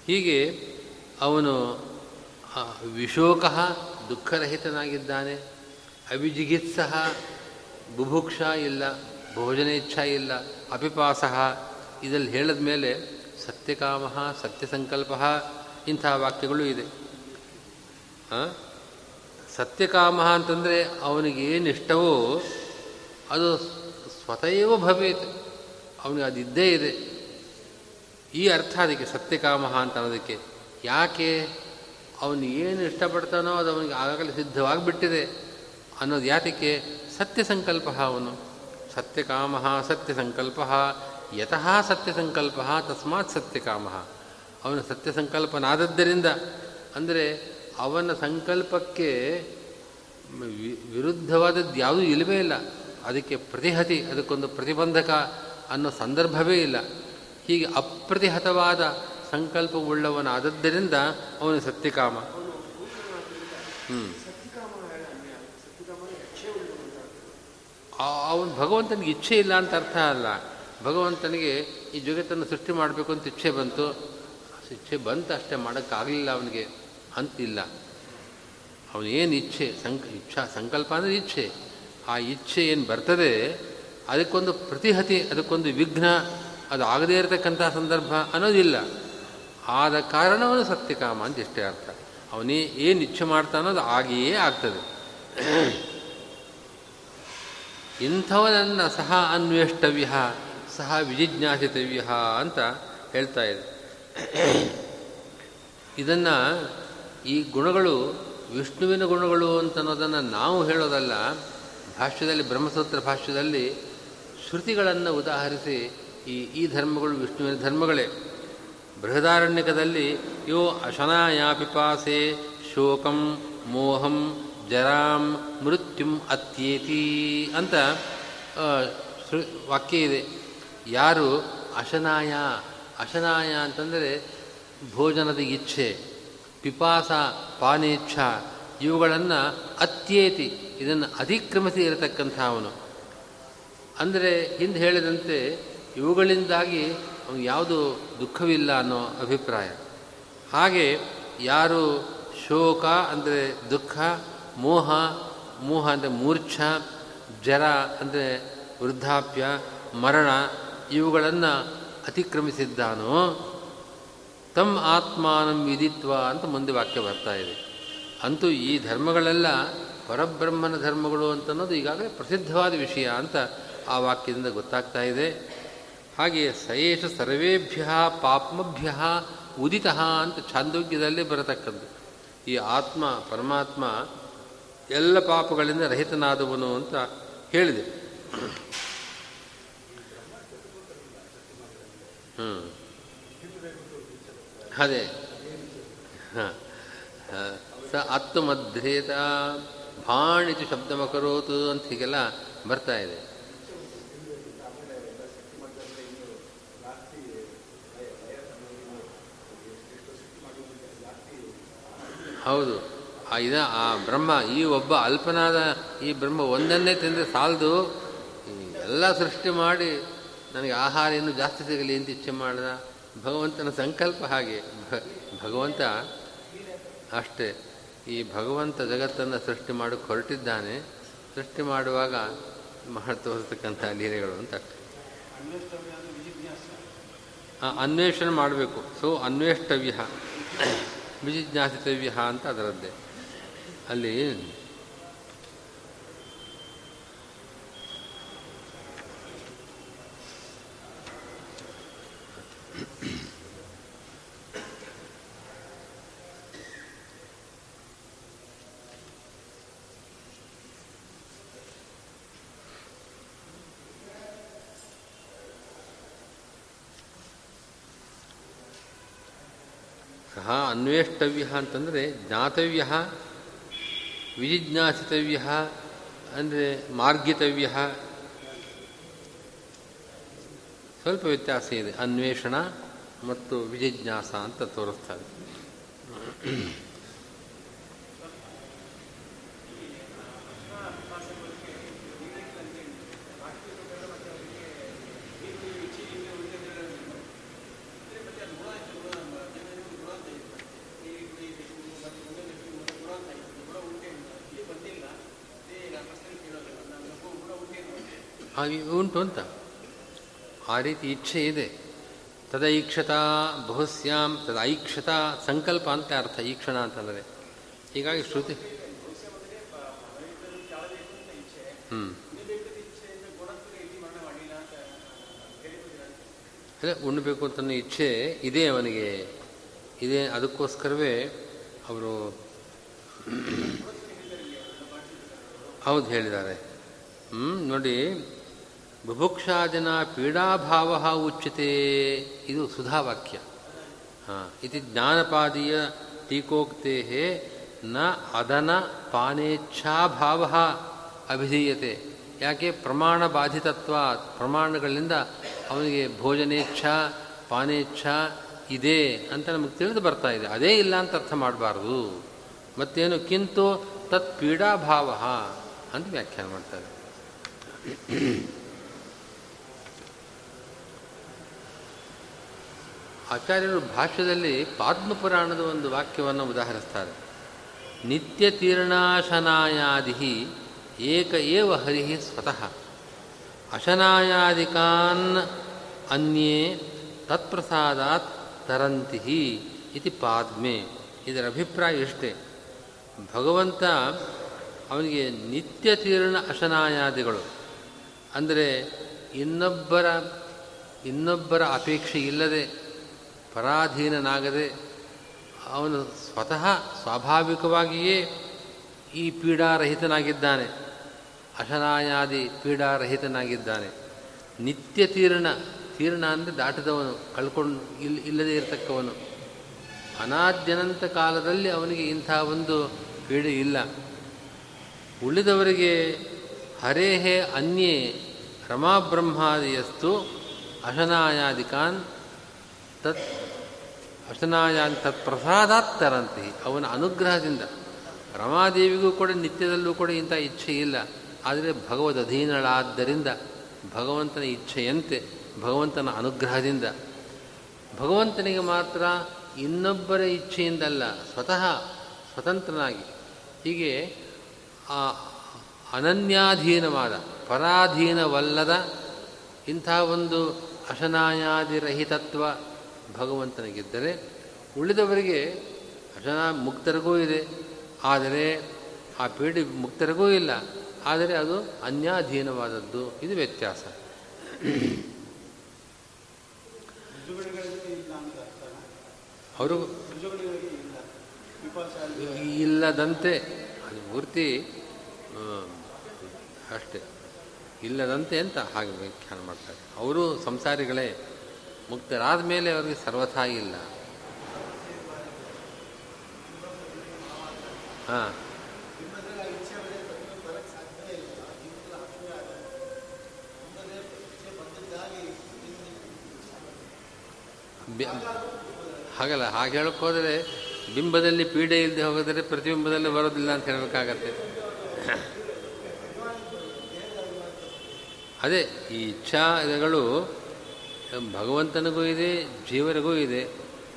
ಹೀಗೆ ಅವನು ವಿಶೋಕ ದುಃಖರಹಿತನಾಗಿದ್ದಾನೆ. ಅವಿಜಿಗಿತ್ಸಹ ಬುಭುಕ್ಷ ಇಲ್ಲ, ಭೋಜನ ಇಚ್ಛಾ ಇಲ್ಲ, ಅಪಿಪಾಸ. ಇದರಲ್ಲಿ ಹೇಳಿದ ಮೇಲೆ ಸತ್ಯಕಾಮ, ಸತ್ಯಸಂಕಲ್ಪ ಇಂಥ ವಾಕ್ಯಗಳು ಇದೆ. ಸತ್ಯಕಾಮ ಅಂತಂದರೆ ಅವನಿಗೆ ಇಷ್ಟವೋ ಅದು ಸ್ವತಯವ ಭವೇತ್. ಅವನಿಗೆ ಅದಿದ್ದೇ ಇದೆ. ಈ ಅರ್ಥ ಅದಕ್ಕೆ ಸತ್ಯಕಾಮಹ ಅಂತ ಅನ್ನೋದಕ್ಕೆ. ಯಾಕೆ? ಅವನು ಏನು ಇಷ್ಟಪಡ್ತಾನೋ ಅದು ಅವನಿಗೆ ಆಗಾಗಲೇ ಸಿದ್ಧವಾಗಿಬಿಟ್ಟಿದೆ. ಅನ್ನೋದು ಯಾತಕ್ಕೆ? ಸತ್ಯ ಸಂಕಲ್ಪ ಅವನು. ಸತ್ಯಕಾಮ ಸತ್ಯ ಸಂಕಲ್ಪ ಯತಃ ಸತ್ಯ ಸಂಕಲ್ಪ ತಸ್ಮಾತ್ ಸತ್ಯಕಾಮ. ಅವನ ಸತ್ಯ ಸಂಕಲ್ಪನಾದದ್ದರಿಂದ ಅಂದರೆ ಅವನ ಸಂಕಲ್ಪಕ್ಕೆ ವಿರುದ್ಧವಾದದ್ದು ಯಾವುದೂ ಇಲ್ಲವೇ ಇಲ್ಲ. ಅದಕ್ಕೆ ಪ್ರತಿಹತಿ, ಅದಕ್ಕೊಂದು ಪ್ರತಿಬಂಧಕ ಅನ್ನೋ ಸಂದರ್ಭವೇ ಇಲ್ಲ. ಹೀಗೆ ಅಪ್ರತಿಹತವಾದ ಸಂಕಲ್ಪವುಳ್ಳವನಾದದ್ದರಿಂದ ಅವನು ಸತ್ಯಕಾಮ. ಹ್ಞೂ ಅವನು ಭಗವಂತನಿಗೆ ಇಚ್ಛೆ ಇಲ್ಲ ಅಂತ ಅರ್ಥ ಅಲ್ಲ. ಭಗವಂತನಿಗೆ ಈ ಜಗತ್ತನ್ನು ಸೃಷ್ಟಿ ಮಾಡಬೇಕು ಅಂತ ಇಚ್ಛೆ ಬಂತು. ಇಚ್ಛೆ ಬಂತು ಅಷ್ಟೇ, ಮಾಡೋಕ್ಕಾಗಲಿಲ್ಲ ಅವನಿಗೆ. ಅಂತಿಲ್ಲ ಅವನೇನು ಇಚ್ಛೆ, ಸಂಕ, ಇಚ್ಛಾ, ಸಂಕಲ್ಪ ಅಂದರೆ ಇಚ್ಛೆ. ಆ ಇಚ್ಛೆ ಏನು ಬರ್ತದೆ, ಅದಕ್ಕೊಂದು ಪ್ರತಿಹತಿ, ಅದಕ್ಕೊಂದು ವಿಘ್ನ, ಅದು ಆಗದೇ ಇರತಕ್ಕಂಥ ಸಂದರ್ಭ ಅನ್ನೋದಿಲ್ಲ. ಆದ ಕಾರಣವನು ಸತ್ಯಕಾಮ ಅಂತ ಇಷ್ಟೇ ಅರ್ಥ. ಅವನೇ ಏನು ಇಚ್ಛೆ ಮಾಡ್ತಾನೋ ಅದು ಆಗಿಯೇ ಆಗ್ತದೆ. ಇಂಥವನನ್ನು ಸಹ ಅನ್ವೇಷ್ಟವ್ಯ ಸಹ ವಿಜಿಜ್ಞಾಸಿತವ್ಯ ಅಂತ ಹೇಳ್ತಾ ಇದೆ. ಇದನ್ನು ಈ ಗುಣಗಳು ವಿಷ್ಣುವಿನ ಗುಣಗಳು ಅಂತನ್ನೋದನ್ನು ನಾವು ಹೇಳೋದಲ್ಲ ಭಾಷ್ಯದಲ್ಲಿ, ಬ್ರಹ್ಮಸೂತ್ರ ಭಾಷ್ಯದಲ್ಲಿ ಶ್ರುತಿಗಳನ್ನು ಉದಾಹರಿಸಿ ಈ ಈ ಧರ್ಮಗಳು ವಿಷ್ಣುವಿನ ಧರ್ಮಗಳೇ. ಬೃಹದಾರಣ್ಯಕದಲ್ಲಿ, ಯೋ ಅಶನಾಯಾಪಿಪಾಸೆ ಶೋಕಂ ಮೋಹಂ ಜರಾಂ ಮೃತ್ಯುಂ ಅತ್ಯೇತಿ ಅಂತ ವಾಕ್ಯ ಇದೆ. ಯಾರು ಅಶನಾಯ ಅಶನಾಯ ಅಂತಂದರೆ ಭೋಜನದ ಇಚ್ಛೆ, ಪಿಪಾಸ ಪಾನೇಚ್ಛ ಇವುಗಳನ್ನು ಅತ್ಯೇತಿ, ಇದನ್ನು ಅತಿಕ್ರಮಿಸಿ ಇರತಕ್ಕಂಥ ಅವನು ಅಂದರೆ ಹಿಂದೆ ಹೇಳಿದಂತೆ ಇವುಗಳಿಂದಾಗಿ ಅವನು ಯಾವುದು ದುಃಖವಿಲ್ಲ ಅನ್ನೋ ಅಭಿಪ್ರಾಯ. ಹಾಗೆ ಯಾರು ಶೋಕ ಅಂದರೆ ದುಃಖ, ಮೋಹ ಮೋಹ ಅಂದರೆ ಮೂರ್ಛ, ಜರ ಅಂದರೆ ವೃದ್ಧಾಪ್ಯ, ಮರಣ, ಇವುಗಳನ್ನು ಅತಿಕ್ರಮಿಸಿದ್ದಾನೋ ತಮ್ಮ ಆತ್ಮಾನಂ ವಿಧಿತ್ವ ಅಂತ ಮುಂದೆ ವಾಕ್ಯ ಬರ್ತಾ ಇದೆ. ಅಂತೂ ಈ ಧರ್ಮಗಳೆಲ್ಲ ಪರಬ್ರಹ್ಮನ ಧರ್ಮಗಳು ಅಂತನ್ನೋದು ಈಗಾಗಲೇ ಪ್ರಸಿದ್ಧವಾದ ವಿಷಯ ಅಂತ ಆ ವಾಕ್ಯದಿಂದ ಗೊತ್ತಾಗ್ತಾ ಇದೆ. ಹಾಗೆ ಸಯೇಷ ಸರ್ವೇಭ್ಯ ಪಾಪ್ಮಭ್ಯ ಉದಿತ ಅಂತ ಛಾಂದೋಗ್ಯದಲ್ಲೇ ಬರತಕ್ಕದ್ದು ಈ ಆತ್ಮ, ಪರಮಾತ್ಮ ಎಲ್ಲ ಪಾಪಗಳಿಂದ ರಹಿತನಾದವನು ಅಂತ ಹೇಳಿದೆ. ಹ್ಞೂ ಅದೇ. ಹಾಂ. ಸ ಆತ್ಮಧ್ಯೇತ ಭಾಣಿತು ಶಬ್ದಮಕರೋತು ಅಂತ ಹೀಗೆಲ್ಲ ಬರ್ತಾ ಇದೆ. ಹೌದು. ಆ ಇದ, ಆ ಬ್ರಹ್ಮ, ಈ ಒಬ್ಬ ಅಲ್ಪನಾದ ಈ ಬ್ರಹ್ಮ ಒಂದನ್ನೇ ತಿಂದರೆ ಸಾಲದು. ಎಲ್ಲ ಸೃಷ್ಟಿ ಮಾಡಿ ನನಗೆ ಆಹಾರ ಇನ್ನೂ ಜಾಸ್ತಿ ಸಿಗಲಿ ಅಂತ ಇಚ್ಛೆ ಮಾಡಿದ ಭಗವಂತನ ಸಂಕಲ್ಪ ಹಾಗೆ. ಭಗವಂತ ಅಷ್ಟೇ. ಈ ಭಗವಂತ ಜಗತ್ತನ್ನು ಸೃಷ್ಟಿ ಮಾಡೋಕ್ಕೆ ಹೊರಟಿದ್ದಾನೆ. ಸೃಷ್ಟಿ ಮಾಡುವಾಗ ಮಾಡಿ ಲೀಲೆಗಳು ಅಂತ. ಅನ್ವೇಷಣೆ ಮಾಡಬೇಕು. ಸೊ ಅನ್ವೇಷ್ಟವ್ಯ ವಿಜಿಜ್ಞಾಸಿತವ್ಯ ಅಂತ ಅದರದ್ದೇ. ಅಲ್ಲಿ ಸಹ ಅನ್ವೇಷ್ಟವ್ಯ ಅಂತಂದರೆ ಜ್ಞಾತವ್ಯ ವಿಜಿಜ್ಞಾಸಿತವ್ಯ ಅಂದರೆ ಮಾರ್ಗಿತವ್ಯ ಸ್ವಲ್ಪ ವ್ಯತ್ಯಾಸ ಇದೆ. ಅನ್ವೇಷಣ ಮತ್ತು ವಿಜಿಜ್ಞಾಸ ಅಂತ ತೋರಿಸ್ತಾರೆ ಹಾಗೆ ಉಂಟು ಅಂತ. ಆ ರೀತಿ ಇಚ್ಛೆ ಇದೆ. ತದೈಕ್ಷತಾ ಬಹುಸ್ಯಾಂ ತದೈಕ್ಷತಾ ಸಂಕಲ್ಪ ಅಂತ ಅರ್ಥ, ಈಕ್ಷಣ ಅಂತಂದರೆ ಹೀಗಾಗಿ ಶ್ರುತಿ ಹ್ಞೂ ಅದೇ ಉಣ್ಣಬೇಕು ಅಂತ ಇಚ್ಛೆ ಇದೆ ಅವನಿಗೆ. ಇದೆ, ಅದಕ್ಕೋಸ್ಕರವೇ ಅವರು ಹೌದು ಹೇಳಿದ್ದಾರೆ. ಹ್ಞೂ ನೋಡಿ ಬುಭುಕ್ಷಾದಿನ ಪೀಡಾಭಾವ ಉಚ್ಯತೆ. ಇದು ಸುಧಾವಾಕ್ಯ. ಹಾಂ ಇದು ಜ್ಞಾನಪಾದೀಯ ಟೀಕೋಕ್ತೆ ನ ಅದನ ಪಾನೇಚ್ಛಾಭಾವ ಅಭಿಧೀಯತೆ. ಯಾಕೆ? ಪ್ರಮಾಣ ಬಾಧಿತತ್ವ ಪ್ರಮಾಣಗಳಿಂದ ಅವನಿಗೆ ಭೋಜನೇಚ್ಛ, ಪಾನೇಚ್ಛ ಇದೆ ಅಂತ ನಮಗೆ ತಿಳಿದು ಬರ್ತಾ ಇದೆ. ಅದೇ ಇಲ್ಲ ಅಂತ ಅರ್ಥ ಮಾಡಬಾರ್ದು. ಮತ್ತೇನು? ಕಿಂತು ತತ್ ಪೀಡಾಭಾವ ಅಂತ ವ್ಯಾಖ್ಯಾನ ಮಾಡ್ತಾರೆ. ಆಚಾರ್ಯರು ಭಾಷ್ಯದಲ್ಲಿ ಪದ್ಮಪುರಾಣದ ಒಂದು ವಾಕ್ಯವನ್ನು ಉದಾಹರಿಸ್ತಾರೆ. ನಿತ್ಯ ತೀರ್ಣಾಶನಾಯಾದಿ ಏಕ ಏವ ಹರಿ ಸ್ವತಃ. ಅಶನಾಯಾದಿಕಾನ್ ಅನ್ಯೇ ತತ್ಪ್ರಸಾದಾತ್ ತರಂತಿ ಇತಿ ಪಾದ್ಮೆ. ಇದರ ಅಭಿಪ್ರಾಯ ಇಷ್ಟೇ. ಭಗವಂತ ಅವನಿಗೆ ನಿತ್ಯ ತೀರ್ಣ ಅಶನಾಯಾದಿಗಳು. ಅಂದರೆ ಇನ್ನೊಬ್ಬರ ಇನ್ನೊಬ್ಬರ ಅಪೇಕ್ಷೆ ಇಲ್ಲದೆ ಪರಾಧೀನನಾಗದೆ ಅವನು ಸ್ವತಃ ಸ್ವಾಭಾವಿಕವಾಗಿಯೇ ಈ ಪೀಡಾರಹಿತನಾಗಿದ್ದಾನೆ. ಅಶನಾಯಾದಿ ಪೀಡಾರಹಿತನಾಗಿದ್ದಾನೆ. ನಿತ್ಯ ತೀರ್ಣ ತೀರ್ಣ ಅಂದರೆ ದಾಟಿದವನು, ಕಳ್ಕೊಂಡು ಇಲ್, ಇಲ್ಲದೇ ಇರತಕ್ಕವನು. ಅನಾದ್ಯನಂತ ಕಾಲದಲ್ಲಿ ಅವನಿಗೆ ಇಂಥ ಒಂದು ಪೀಡೆ ಇಲ್ಲ. ಉಳಿದವರಿಗೆ ಹರೇಹೇ ಅನ್ಯೇ ರಮಾಬ್ರಹ್ಮಾದಿಯಸ್ತು ಅಶನಾಯಾದಿಕಾನ್ ತತ್ ಅಶನಾಯಾನ್ ತತ್ ಪ್ರಸಾದಾತ್ ತರಂತಿ. ಅವನ ಅನುಗ್ರಹದಿಂದ. ರಮಾದೇವಿಗೂ ಕೂಡ ನಿತ್ಯದಲ್ಲೂ ಕೂಡ ಇಂಥ ಇಚ್ಛೆ ಇಲ್ಲ. ಆದರೆ ಭಗವದ್ ಅಧೀನಳಾದ್ದರಿಂದ, ಭಗವಂತನ ಇಚ್ಛೆಯಂತೆ, ಭಗವಂತನ ಅನುಗ್ರಹದಿಂದ. ಭಗವಂತನಿಗೆ ಮಾತ್ರ ಇನ್ನೊಬ್ಬರ ಇಚ್ಛೆಯಿಂದಲ್ಲ, ಸ್ವತಃ ಸ್ವತಂತ್ರನಾಗಿ. ಹೀಗೆ ಅನನ್ಯಾಧೀನವಾದ, ಪರಾಧೀನವಲ್ಲದ ಇಂಥ ಒಂದು ಅಶನಾಯಾದಿರಹಿತತ್ವ ಭಗವಂತನಿಗಿದ್ದರೆ ಉಳಿದವರಿಗೆ ಜನ ಮುಕ್ತರಿಗೂ ಇದೆ. ಆದರೆ ಆ ಪೀಡೆ ಮುಕ್ತರಿಗೂ ಇಲ್ಲ. ಆದರೆ ಅದು ಅನ್ಯಾಧೀನವಾದದ್ದು. ಇದು ವ್ಯತ್ಯಾಸ. ಅವರು ಇಲ್ಲದಂತೆ, ಅದು ಪೂರ್ತಿ ಅಷ್ಟೇ. ಇಲ್ಲದಂತೆ ಅಂತ ಹಾಗೆ ವ್ಯಾಖ್ಯಾನ ಮಾಡ್ತಾರೆ. ಅವರು ಸಂಸಾರಿಗಳೇ. ಮುಕ್ತರಾದ ಮೇಲೆ ಅವರಿಗೆ ಸರ್ವಥಾ ಇಲ್ಲ. ಹಾಂ. ಹಾಗಲ್ಲ, ಹಾಗೆ ಹೇಳಕ್ಕೆ ಬಿಂಬದಲ್ಲಿ ಪೀಡೆ ಇಲ್ಲದೆ ಹೋಗಿದರೆ ಪ್ರತಿಬಿಂಬದಲ್ಲಿ ಬರೋದಿಲ್ಲ ಅಂತ ಹೇಳಬೇಕಾಗತ್ತೆ. ಅದೇ ಈ ಇಚ್ಛಾಗಳು ಭಗವಂತನಿಗೂ ಇದೆ, ಜೀವರಿಗೂ ಇದೆ,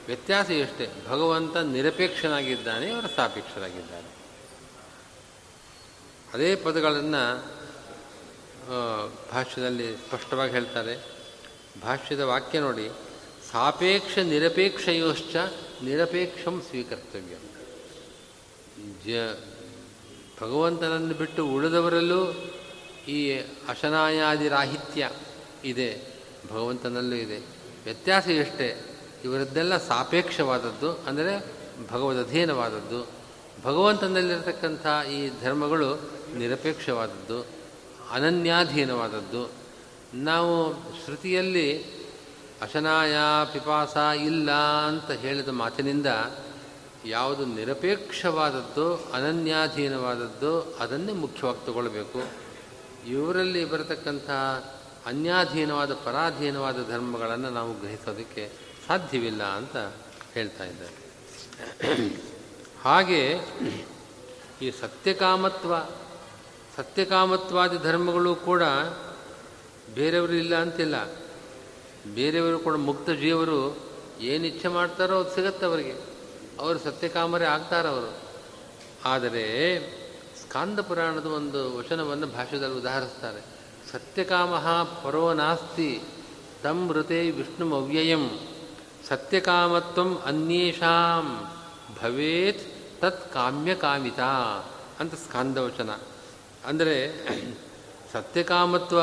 ವ್ಯತ್ಯಾಸ ಎಷ್ಟೇ. ಭಗವಂತ ನಿರಪೇಕ್ಷನಾಗಿದ್ದಾನೆ, ಅವರ ಸಾಪೇಕ್ಷರಾಗಿದ್ದಾನೆ. ಅದೇ ಪದಗಳನ್ನು ಭಾಷ್ಯದಲ್ಲಿ ಸ್ಪಷ್ಟವಾಗಿ ಹೇಳ್ತಾರೆ. ಭಾಷ್ಯದ ವಾಕ್ಯ ನೋಡಿ, ಸಾಪೇಕ್ಷ ನಿರಪೇಕ್ಷಯೋಶ್ಚ ನಿರಪೇಕ್ಷಂ ಸ್ವೀಕರ್ತವ್ಯ. ಜ, ಭಗವಂತನನ್ನು ಬಿಟ್ಟು ಉಳಿದವರಲ್ಲೂ ಈ ಅಶನಾಯಾದಿ ರಾಹಿತ್ಯ ಇದೆ. ಭಗವಂತನಲ್ಲೂ ಇದೆ. ವ್ಯತ್ಯಾಸ ಎಷ್ಟೇ, ಇವರದ್ದೆಲ್ಲ ಸಾಪೇಕ್ಷವಾದದ್ದು, ಅಂದರೆ ಭಗವದಧೀನವಾದದ್ದು ಭಗವಂತನಲ್ಲಿರತಕ್ಕಂಥ ಈ ಧರ್ಮಗಳು ನಿರಪೇಕ್ಷವಾದದ್ದು, ಅನನ್ಯಾಧೀನವಾದದ್ದು. ನಾವು ಶ್ರುತಿಯಲ್ಲಿ ಅಶನಾಯ ಪಿಪಾಸ ಇಲ್ಲ ಅಂತ ಹೇಳಿದ ಮಾತಿನಿಂದ ಯಾವುದು ನಿರಪೇಕ್ಷವಾದದ್ದು, ಅನನ್ಯಾಧೀನವಾದದ್ದು ಅದನ್ನೇ ಮುಖ್ಯವಾಗಿ ತಗೊಳ್ಬೇಕು. ಇವರಲ್ಲಿ ಬರತಕ್ಕಂಥ ಅನ್ಯಾಧೀನವಾದ, ಪರಾಧೀನವಾದ ಧರ್ಮಗಳನ್ನು ನಾವು ಗ್ರಹಿಸೋದಕ್ಕೆ ಸಾಧ್ಯವಿಲ್ಲ ಅಂತ ಹೇಳ್ತಾ ಇದ್ದಾರೆ. ಹಾಗೆ ಈ ಸತ್ಯಕಾಮತ್ವ, ಸತ್ಯಕಾಮತ್ವಾದಿ ಧರ್ಮಗಳು ಕೂಡ ಬೇರೆಯವರು ಇಲ್ಲ ಅಂತಿಲ್ಲ. ಬೇರೆಯವರು ಕೂಡ ಮುಕ್ತ ಜೀವರು ಏನು ಇಚ್ಛೆ ಮಾಡ್ತಾರೋ ಅದು ಸಿಗತ್ತೆ ಅವರಿಗೆ. ಅವರು ಸತ್ಯಕಾಮರೇ ಆಗ್ತಾರವರು ಆದರೆ ಸ್ಕಾಂದ ಪುರಾಣದ ಒಂದು ವಚನವನ್ನು ಭಾಷೆಯಲ್ಲಿ ಉದಾಹರಿಸ್ತಾರೆ. ಸತ್ಯಕಾಮ ಪರೋ ನಾಸ್ತಿ, ತಂ ಋತೆ ವಿಷ್ಣುಮವ್ಯಯಂ, ಸತ್ಯಕಾಮತ್ವ ಅನ್ಯೇಷಾಂ, ಭವೇತ್ ತತ್ ಕಾಮ್ಯಕಾಮಿತ ಅಂತ ಸ್ಕಾಂದವಚನ ಅಂದರೆ ಸತ್ಯಕಾಮತ್ವ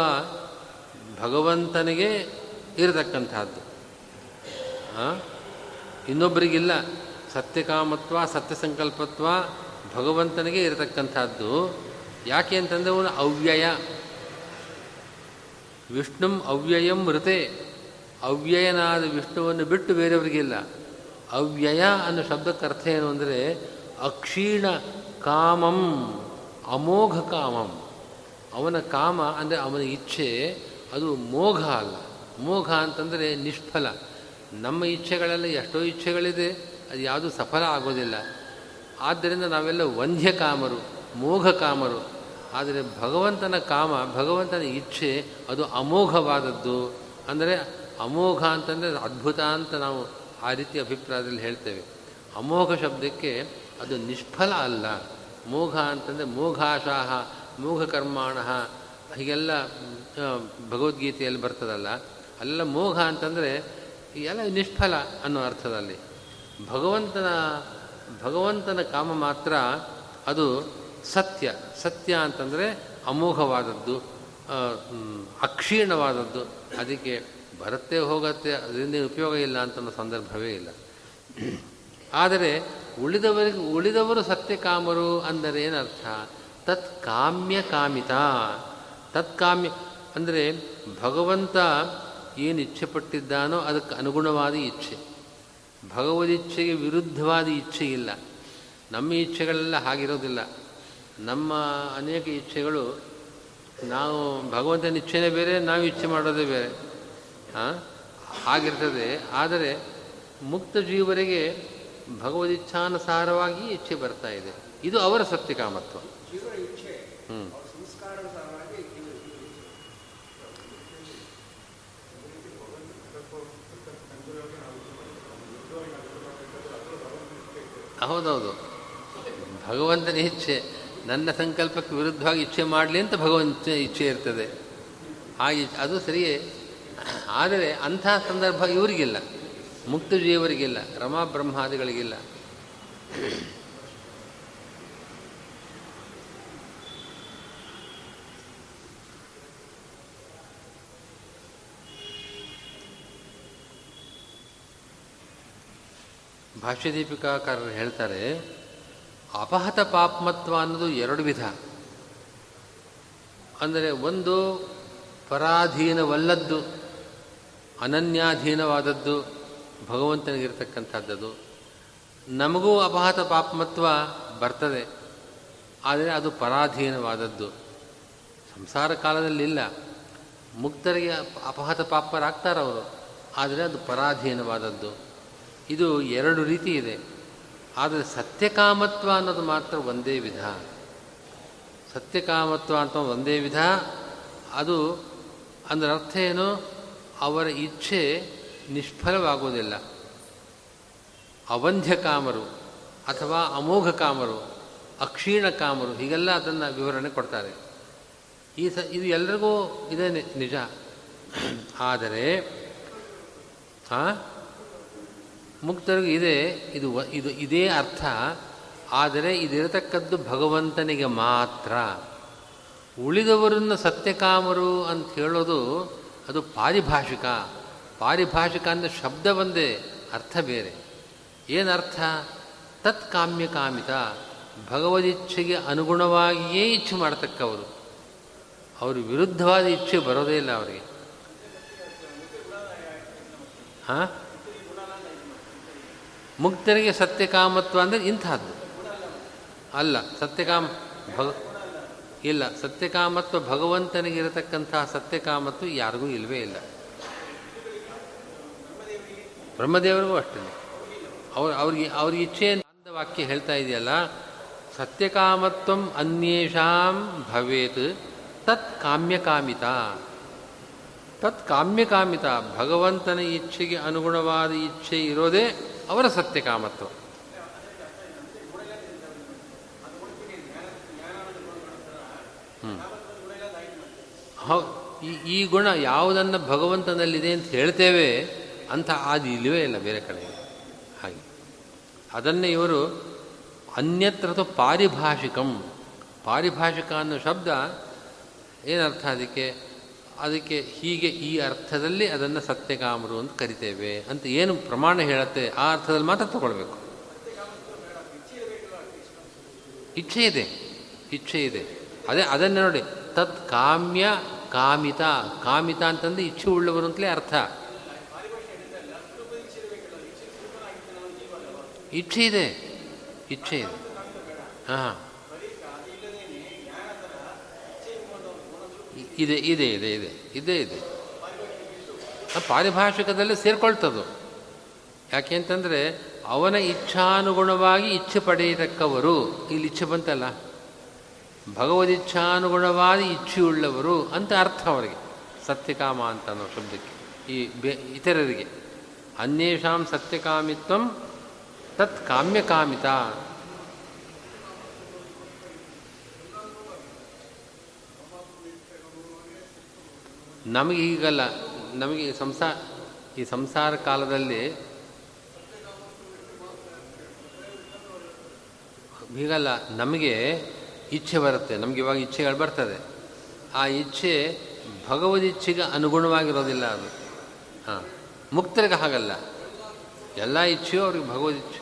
ಭಗವಂತನಿಗೆ ಇರತಕ್ಕಂಥದ್ದು. ಇನ್ನೊಬ್ಬರಿಗಿಲ್ಲ ಸತ್ಯಕಾಮತ್ವ ಸತ್ಯ ಸಂಕಲ್ಪತ್ವ ಭಗವಂತನಿಗೆ ಇರತಕ್ಕಂಥದ್ದು. ಯಾಕೆ ಅಂತಂದರೆ ಅವನು ಅವ್ಯಯ. ವಿಷ್ಣುಂ ಅವ್ಯಯಂ ಮೃತೆ. ಅವ್ಯಯನಾದ ವಿಷ್ಣುವನ್ನು ಬಿಟ್ಟು ಬೇರೆಯವರಿಗಿಲ್ಲ ಅವ್ಯಯ ಅನ್ನೋ ಶಬ್ದಕ್ಕೆ ಅರ್ಥ ಏನು ಅಂದರೆ ಅಕ್ಷೀಣ ಕಾಮಂ, ಅಮೋಘ ಕಾಮಂ. ಅವನ ಕಾಮ ಅಂದರೆ ಅವನ ಇಚ್ಛೆ, ಅದು ಮೋಘ ಅಲ್ಲ. ಮೋಘ ಅಂತಂದರೆ ನಿಷ್ಫಲ. ನಮ್ಮ ಇಚ್ಛೆಗಳೆಲ್ಲ ಎಷ್ಟೋ ಇಚ್ಛೆಗಳಿದೆ, ಅದು ಯಾವುದು ಸಫಲ ಆಗೋದಿಲ್ಲ. ಆದ್ದರಿಂದ ನಾವೆಲ್ಲ ವಂಧ್ಯಕಾಮರು ಕಾಮರು ಮೋಘ ಕಾಮರು ಆದರೆ ಭಗವಂತನ ಕಾಮ, ಭಗವಂತನ ಇಚ್ಛೆ ಅದು ಅಮೋಘವಾದದ್ದು. ಅಂದರೆ ಅಮೋಘ ಅಂತಂದರೆ ಅದ್ಭುತ ಅಂತ ನಾವು ಆ ರೀತಿ ಅಭಿಪ್ರಾಯದಲ್ಲಿ ಹೇಳ್ತೇವೆ. ಅಮೋಘ ಶಬ್ದಕ್ಕೆ ಅದು ನಿಷ್ಫಲ ಅಲ್ಲ. ಮೋಘ ಅಂತಂದರೆ ಮೋಘಾಶಾಹ ಮೋಘ ಕರ್ಮಾಣ ಹೀಗೆಲ್ಲ ಭಗವದ್ಗೀತೆಯಲ್ಲಿ ಬರ್ತದಲ್ಲ. ಅಲ್ಲ ಮೋಘ ಅಂತಂದರೆ ಎಲ್ಲ ನಿಷ್ಫಲ ಅನ್ನೋ ಅರ್ಥದಲ್ಲಿ. ಭಗವಂತನ ಭಗವಂತನ ಕಾಮ ಮಾತ್ರ ಅದು ಸತ್ಯ ಸತ್ಯ ಅಂತಂದರೆ ಅಮೋಘವಾದದ್ದು ಅಕ್ಷೀಣವಾದದ್ದು. ಅದಕ್ಕೆ ಬರುತ್ತೆ ಹೋಗತ್ತೆ, ಅದರಿಂದ ಉಪಯೋಗ ಇಲ್ಲ ಅಂತ ಸಂದರ್ಭವೇ ಇಲ್ಲ. ಆದರೆ ಉಳಿದವರಿಗೆ, ಉಳಿದವರು ಸತ್ಯಕಾಮರು ಅಂದರೆ ಏನರ್ಥ? ತತ್ ಕಾಮ್ಯ ಕಾಮಿತ. ತತ್ಕಾಮ್ಯ ಅಂದರೆ ಭಗವಂತ ಏನು ಇಚ್ಛೆ ಪಟ್ಟಿದ್ದಾನೋ ಅದಕ್ಕೆ ಅನುಗುಣವಾದ ಇಚ್ಛೆ. ಭಗವದಿಚ್ಛೆಗೆ ವಿರುದ್ಧವಾದ ಇಚ್ಛೆ ಇಲ್ಲ. ನಮ್ಮ ಇಚ್ಛೆಗಳೆಲ್ಲ ಹಾಗಿರೋದಿಲ್ಲ. ನಮ್ಮ ಅನೇಕ ಇಚ್ಛೆಗಳು ನಾವು ಭಗವಂತನ ಇಚ್ಛೆನೇ ಬೇರೆ ನಾವು ಇಚ್ಛೆ ಮಾಡೋದೇ ಬೇರೆ. ಹಾಗಿರ್ತದೆ. ಆದರೆ ಮುಕ್ತ ಜೀವರಿಗೆ ಭಗವದಿಚ್ಛಾನುಸಾರವಾಗಿ ಇಚ್ಛೆ ಬರ್ತಾ ಇದೆ. ಇದು ಅವರ ಸತ್ಯಕಾಮತ್ವ ಹ್ಞೂ ಹೌದೌದು. ಭಗವಂತನ ಇಚ್ಛೆ. ನನ್ನ ಸಂಕಲ್ಪಕ್ಕೆ ವಿರುದ್ಧವಾಗಿ ಇಚ್ಛೆ ಮಾಡಲಿ ಅಂತ ಭಗವಂತ ಇಚ್ಛೆ ಇರ್ತದೆ. ಹಾಗೆ ಅದು ಸರಿಯೇ. ಆದರೆ ಅಂಥ ಸಂದರ್ಭ ಇವರಿಗಿಲ್ಲ. ಮುಕ್ತ ಜೀವರಿಗಿಲ್ಲ ರಮಾ ಬ್ರಹ್ಮಾದಿಗಳಿಗಿಲ್ಲ ಭಾಷ್ಯದೀಪಿಕಾಕಾರರು ಹೇಳ್ತಾರೆ ಅಪಹತ ಪಾಪ್ಮತ್ವ ಅನ್ನೋದು ಎರಡು ವಿಧ. ಅಂದರೆ ಒಂದು ಪರಾಧೀನವಲ್ಲದ್ದು, ಅನನ್ಯಾಧೀನವಾದದ್ದು ಭಗವಂತನಿಗಿರ್ತಕ್ಕಂಥದ್ದು ನಮಗೂ ಅಪಹತ ಪಾಪಮತ್ವ ಬರ್ತದೆ, ಆದರೆ ಅದು ಪರಾಧೀನವಾದದ್ದು. ಸಂಸಾರ ಕಾಲದಲ್ಲಿಲ್ಲ ಮುಕ್ತರಿಗೆ ಅಪಹತ ಪಾಪರಾಗ್ತಾರವರು, ಆದರೆ ಅದು ಪರಾಧೀನವಾದದ್ದು. ಇದು ಎರಡು ರೀತಿ ಇದೆ. ಆದರೆ ಸತ್ಯಕಾಮತ್ವ ಅನ್ನೋದು ಮಾತ್ರ ಒಂದೇ ವಿಧ. ಸತ್ಯಕಾಮತ್ವ ಅಂತ ಒಂದೇ ವಿಧ. ಅದು ಅದರ ಅರ್ಥ ಏನು? ಅವರ ಇಚ್ಛೆ ನಿಷ್ಫಲವಾಗುವುದಿಲ್ಲ. ಅವಂಧ್ಯ ಕಾಮರು ಅಥವಾ ಅಮೋಘ ಕಾಮರು ಅಕ್ಷೀಣ ಕಾಮರು ಹೀಗೆಲ್ಲ ಅದನ್ನು ವಿವರಣೆ ಕೊಡ್ತಾರೆ. ಈ ಸ, ಇದು ಎಲ್ಲರಿಗೂ ಇದೇ ನಿಜ. ಆದರೆ ಹಾಂ ಮುಕ್ತರಿಗೂ ಇದೆ, ಇದು ಇದು ಇದೇ ಅರ್ಥ. ಆದರೆ ಇದಿರತಕ್ಕದ್ದು ಭಗವಂತನಿಗೆ ಮಾತ್ರ. ಉಳಿದವರನ್ನು ಸತ್ಯಕಾಮರು ಅಂತ ಹೇಳೋದು ಅದು ಪಾರಿಭಾಷಿಕ. ಪಾರಿಭಾಷಿಕ ಅಂದರೆ ಶಬ್ದ ಒಂದೇ, ಅರ್ಥ ಬೇರೆ. ಏನರ್ಥ? ತತ್ ಕಾಮ್ಯ ಕಾಮಿತ. ಭಗವದಿಚ್ಛೆಗೆ ಅನುಗುಣವಾಗಿಯೇ ಇಚ್ಛೆ ಮಾಡ್ತಕ್ಕವರು. ಅವರು ವಿರುದ್ಧವಾದ ಇಚ್ಛೆ ಬರೋದೇ ಇಲ್ಲ ಅವರಿಗೆ. ಹಾಂ? ಮುಕ್ತರಿಗೆ ಸತ್ಯಕಾಮತ್ವ ಅಂದರೆ ಇಂಥದ್ದು. ಅಲ್ಲ, ಸತ್ಯಕಾಮ, ಭಗ, ಇಲ್ಲ, ಸತ್ಯಕಾಮತ್ವ ಭಗವಂತನಿಗಿರತಕ್ಕಂತಹ ಸತ್ಯಕಾಮತ್ವ ಯಾರಿಗೂ ಇಲ್ಲವೇ ಇಲ್ಲ. ಬ್ರಹ್ಮದೇವರಿಗೂ ಅಷ್ಟೇ. ಅವ್ರು, ಅವ್ರಿಗೆ, ಅವ್ರ ಇಚ್ಛೆ ವಾಕ್ಯ ಹೇಳ್ತಾ ಇದೆಯಲ್ಲ, ಸತ್ಯಕಾಮತ್ವಂ ಅನ್ಯೇಷಾಂ ಭವೇತ್ ತತ್ ಕಾಮ್ಯಕಾಮಿತ. ತತ್ ಕಾಮ್ಯಕಾಮಿತ, ಭಗವಂತನ ಇಚ್ಛೆಗೆ ಅನುಗುಣವಾದ ಇಚ್ಛೆ ಇರೋದೇ ಅವರ ಸತ್ಯಕಾಮತ್ವ ಹ್ಞೂ ಹೌ, ಈ ಈ ಗುಣ ಯಾವುದನ್ನು ಭಗವಂತನಲ್ಲಿದೆ ಅಂತ ಹೇಳ್ತೇವೆ ಅಂತ ಅದು ಇಲ್ಲವೇ ಇಲ್ಲ ಬೇರೆ ಕಡೆ. ಹಾಗೆ. ಅದನ್ನೇ ಇವರು ಅನ್ಯತ್ರತು ಪಾರಿಭಾಷಿಕಂ. ಪಾರಿಭಾಷಿಕ ಅನ್ನೋ ಶಬ್ದ ಏನರ್ಥ ಅದಕ್ಕೆ? ಅದಕ್ಕೆ ಹೀಗೆ ಈ ಅರ್ಥದಲ್ಲಿ ಅದನ್ನು ಸತ್ಯಕಾಮರು ಅಂತ ಕರಿತೇವೆ ಅಂತ ಏನು ಪ್ರಮಾಣ ಹೇಳುತ್ತೆ ಆ ಅರ್ಥದಲ್ಲಿ ಮಾತ್ರ ತಗೊಳ್ಬೇಕು. ಇಚ್ಛೆ ಇದೆ ಇಚ್ಛೆ ಇದೆ. ಅದೇ ಅದನ್ನು ನೋಡಿ, ತತ್ ಕಾಮ್ಯ ಕಾಮಿತ ಕಾಮಿತ ಅಂತಂದ್ರೆ ಇಚ್ಛೆ ಉಳ್ಳವರು ಅಂತಲೇ ಅರ್ಥ. ಇಚ್ಛೆ ಇದೆ ಇಚ್ಛೆ ಇದೆ. ಹಾಂ. ಇದೆ ಇದೆ ಇದೆ ಇದೆ, ಇದೇ, ಇದೆ. ಪಾರಿಭಾಷಿಕದಲ್ಲಿ ಸೇರ್ಕೊಳ್ತದು. ಯಾಕೆ ಅಂತಂದರೆ ಅವನ ಇಚ್ಛಾನುಗುಣವಾಗಿ ಇಚ್ಛೆ ಪಡೆಯತಕ್ಕವರು, ಇಲ್ಲಿ ಇಚ್ಛೆ ಬಂತಲ್ಲ? ಭಗವದಿಚ್ಛಾನುಗುಣವಾದ ಇಚ್ಛೆಯುಳ್ಳವರು ಅಂತ ಅರ್ಥ ಅವರಿಗೆ. ಸತ್ಯಕಾಮ ಅಂತ ಅನ್ನೋ ಶಬ್ದಕ್ಕೆ, ಈ ಬೆ, ಇತರರಿಗೆ. ಅನ್ಯೇಷಾಂ ಸತ್ಯಕಾಮಿತ್ವಂ ತತ್ ಕಾಮ್ಯಕಾಮಿತ. ನಮಗೆ ಹೀಗಲ್ಲ, ನಮಗೆ ಸಂಸಾರ ಈ ಸಂಸಾರ ಕಾಲದಲ್ಲಿ ಹೀಗಲ್ಲ, ನಮಗೆ ಇಚ್ಛೆ ಬರುತ್ತೆ, ನಮಗೆ ಇವಾಗ ಇಚ್ಛೆಗಳು ಬರ್ತದೆ. ಆ ಇಚ್ಛೆ ಭಗವದಿಚ್ಛೆಗೆ ಅನುಗುಣವಾಗಿರೋದಿಲ್ಲ ಅದು. ಹಾಂ, ಮುಕ್ತರಿಗೆ ಹಾಗಲ್ಲ. ಎಲ್ಲ ಇಚ್ಛೆಯೂ ಅವ್ರಿಗೆ ಭಗವದಿಚ್ಛೆ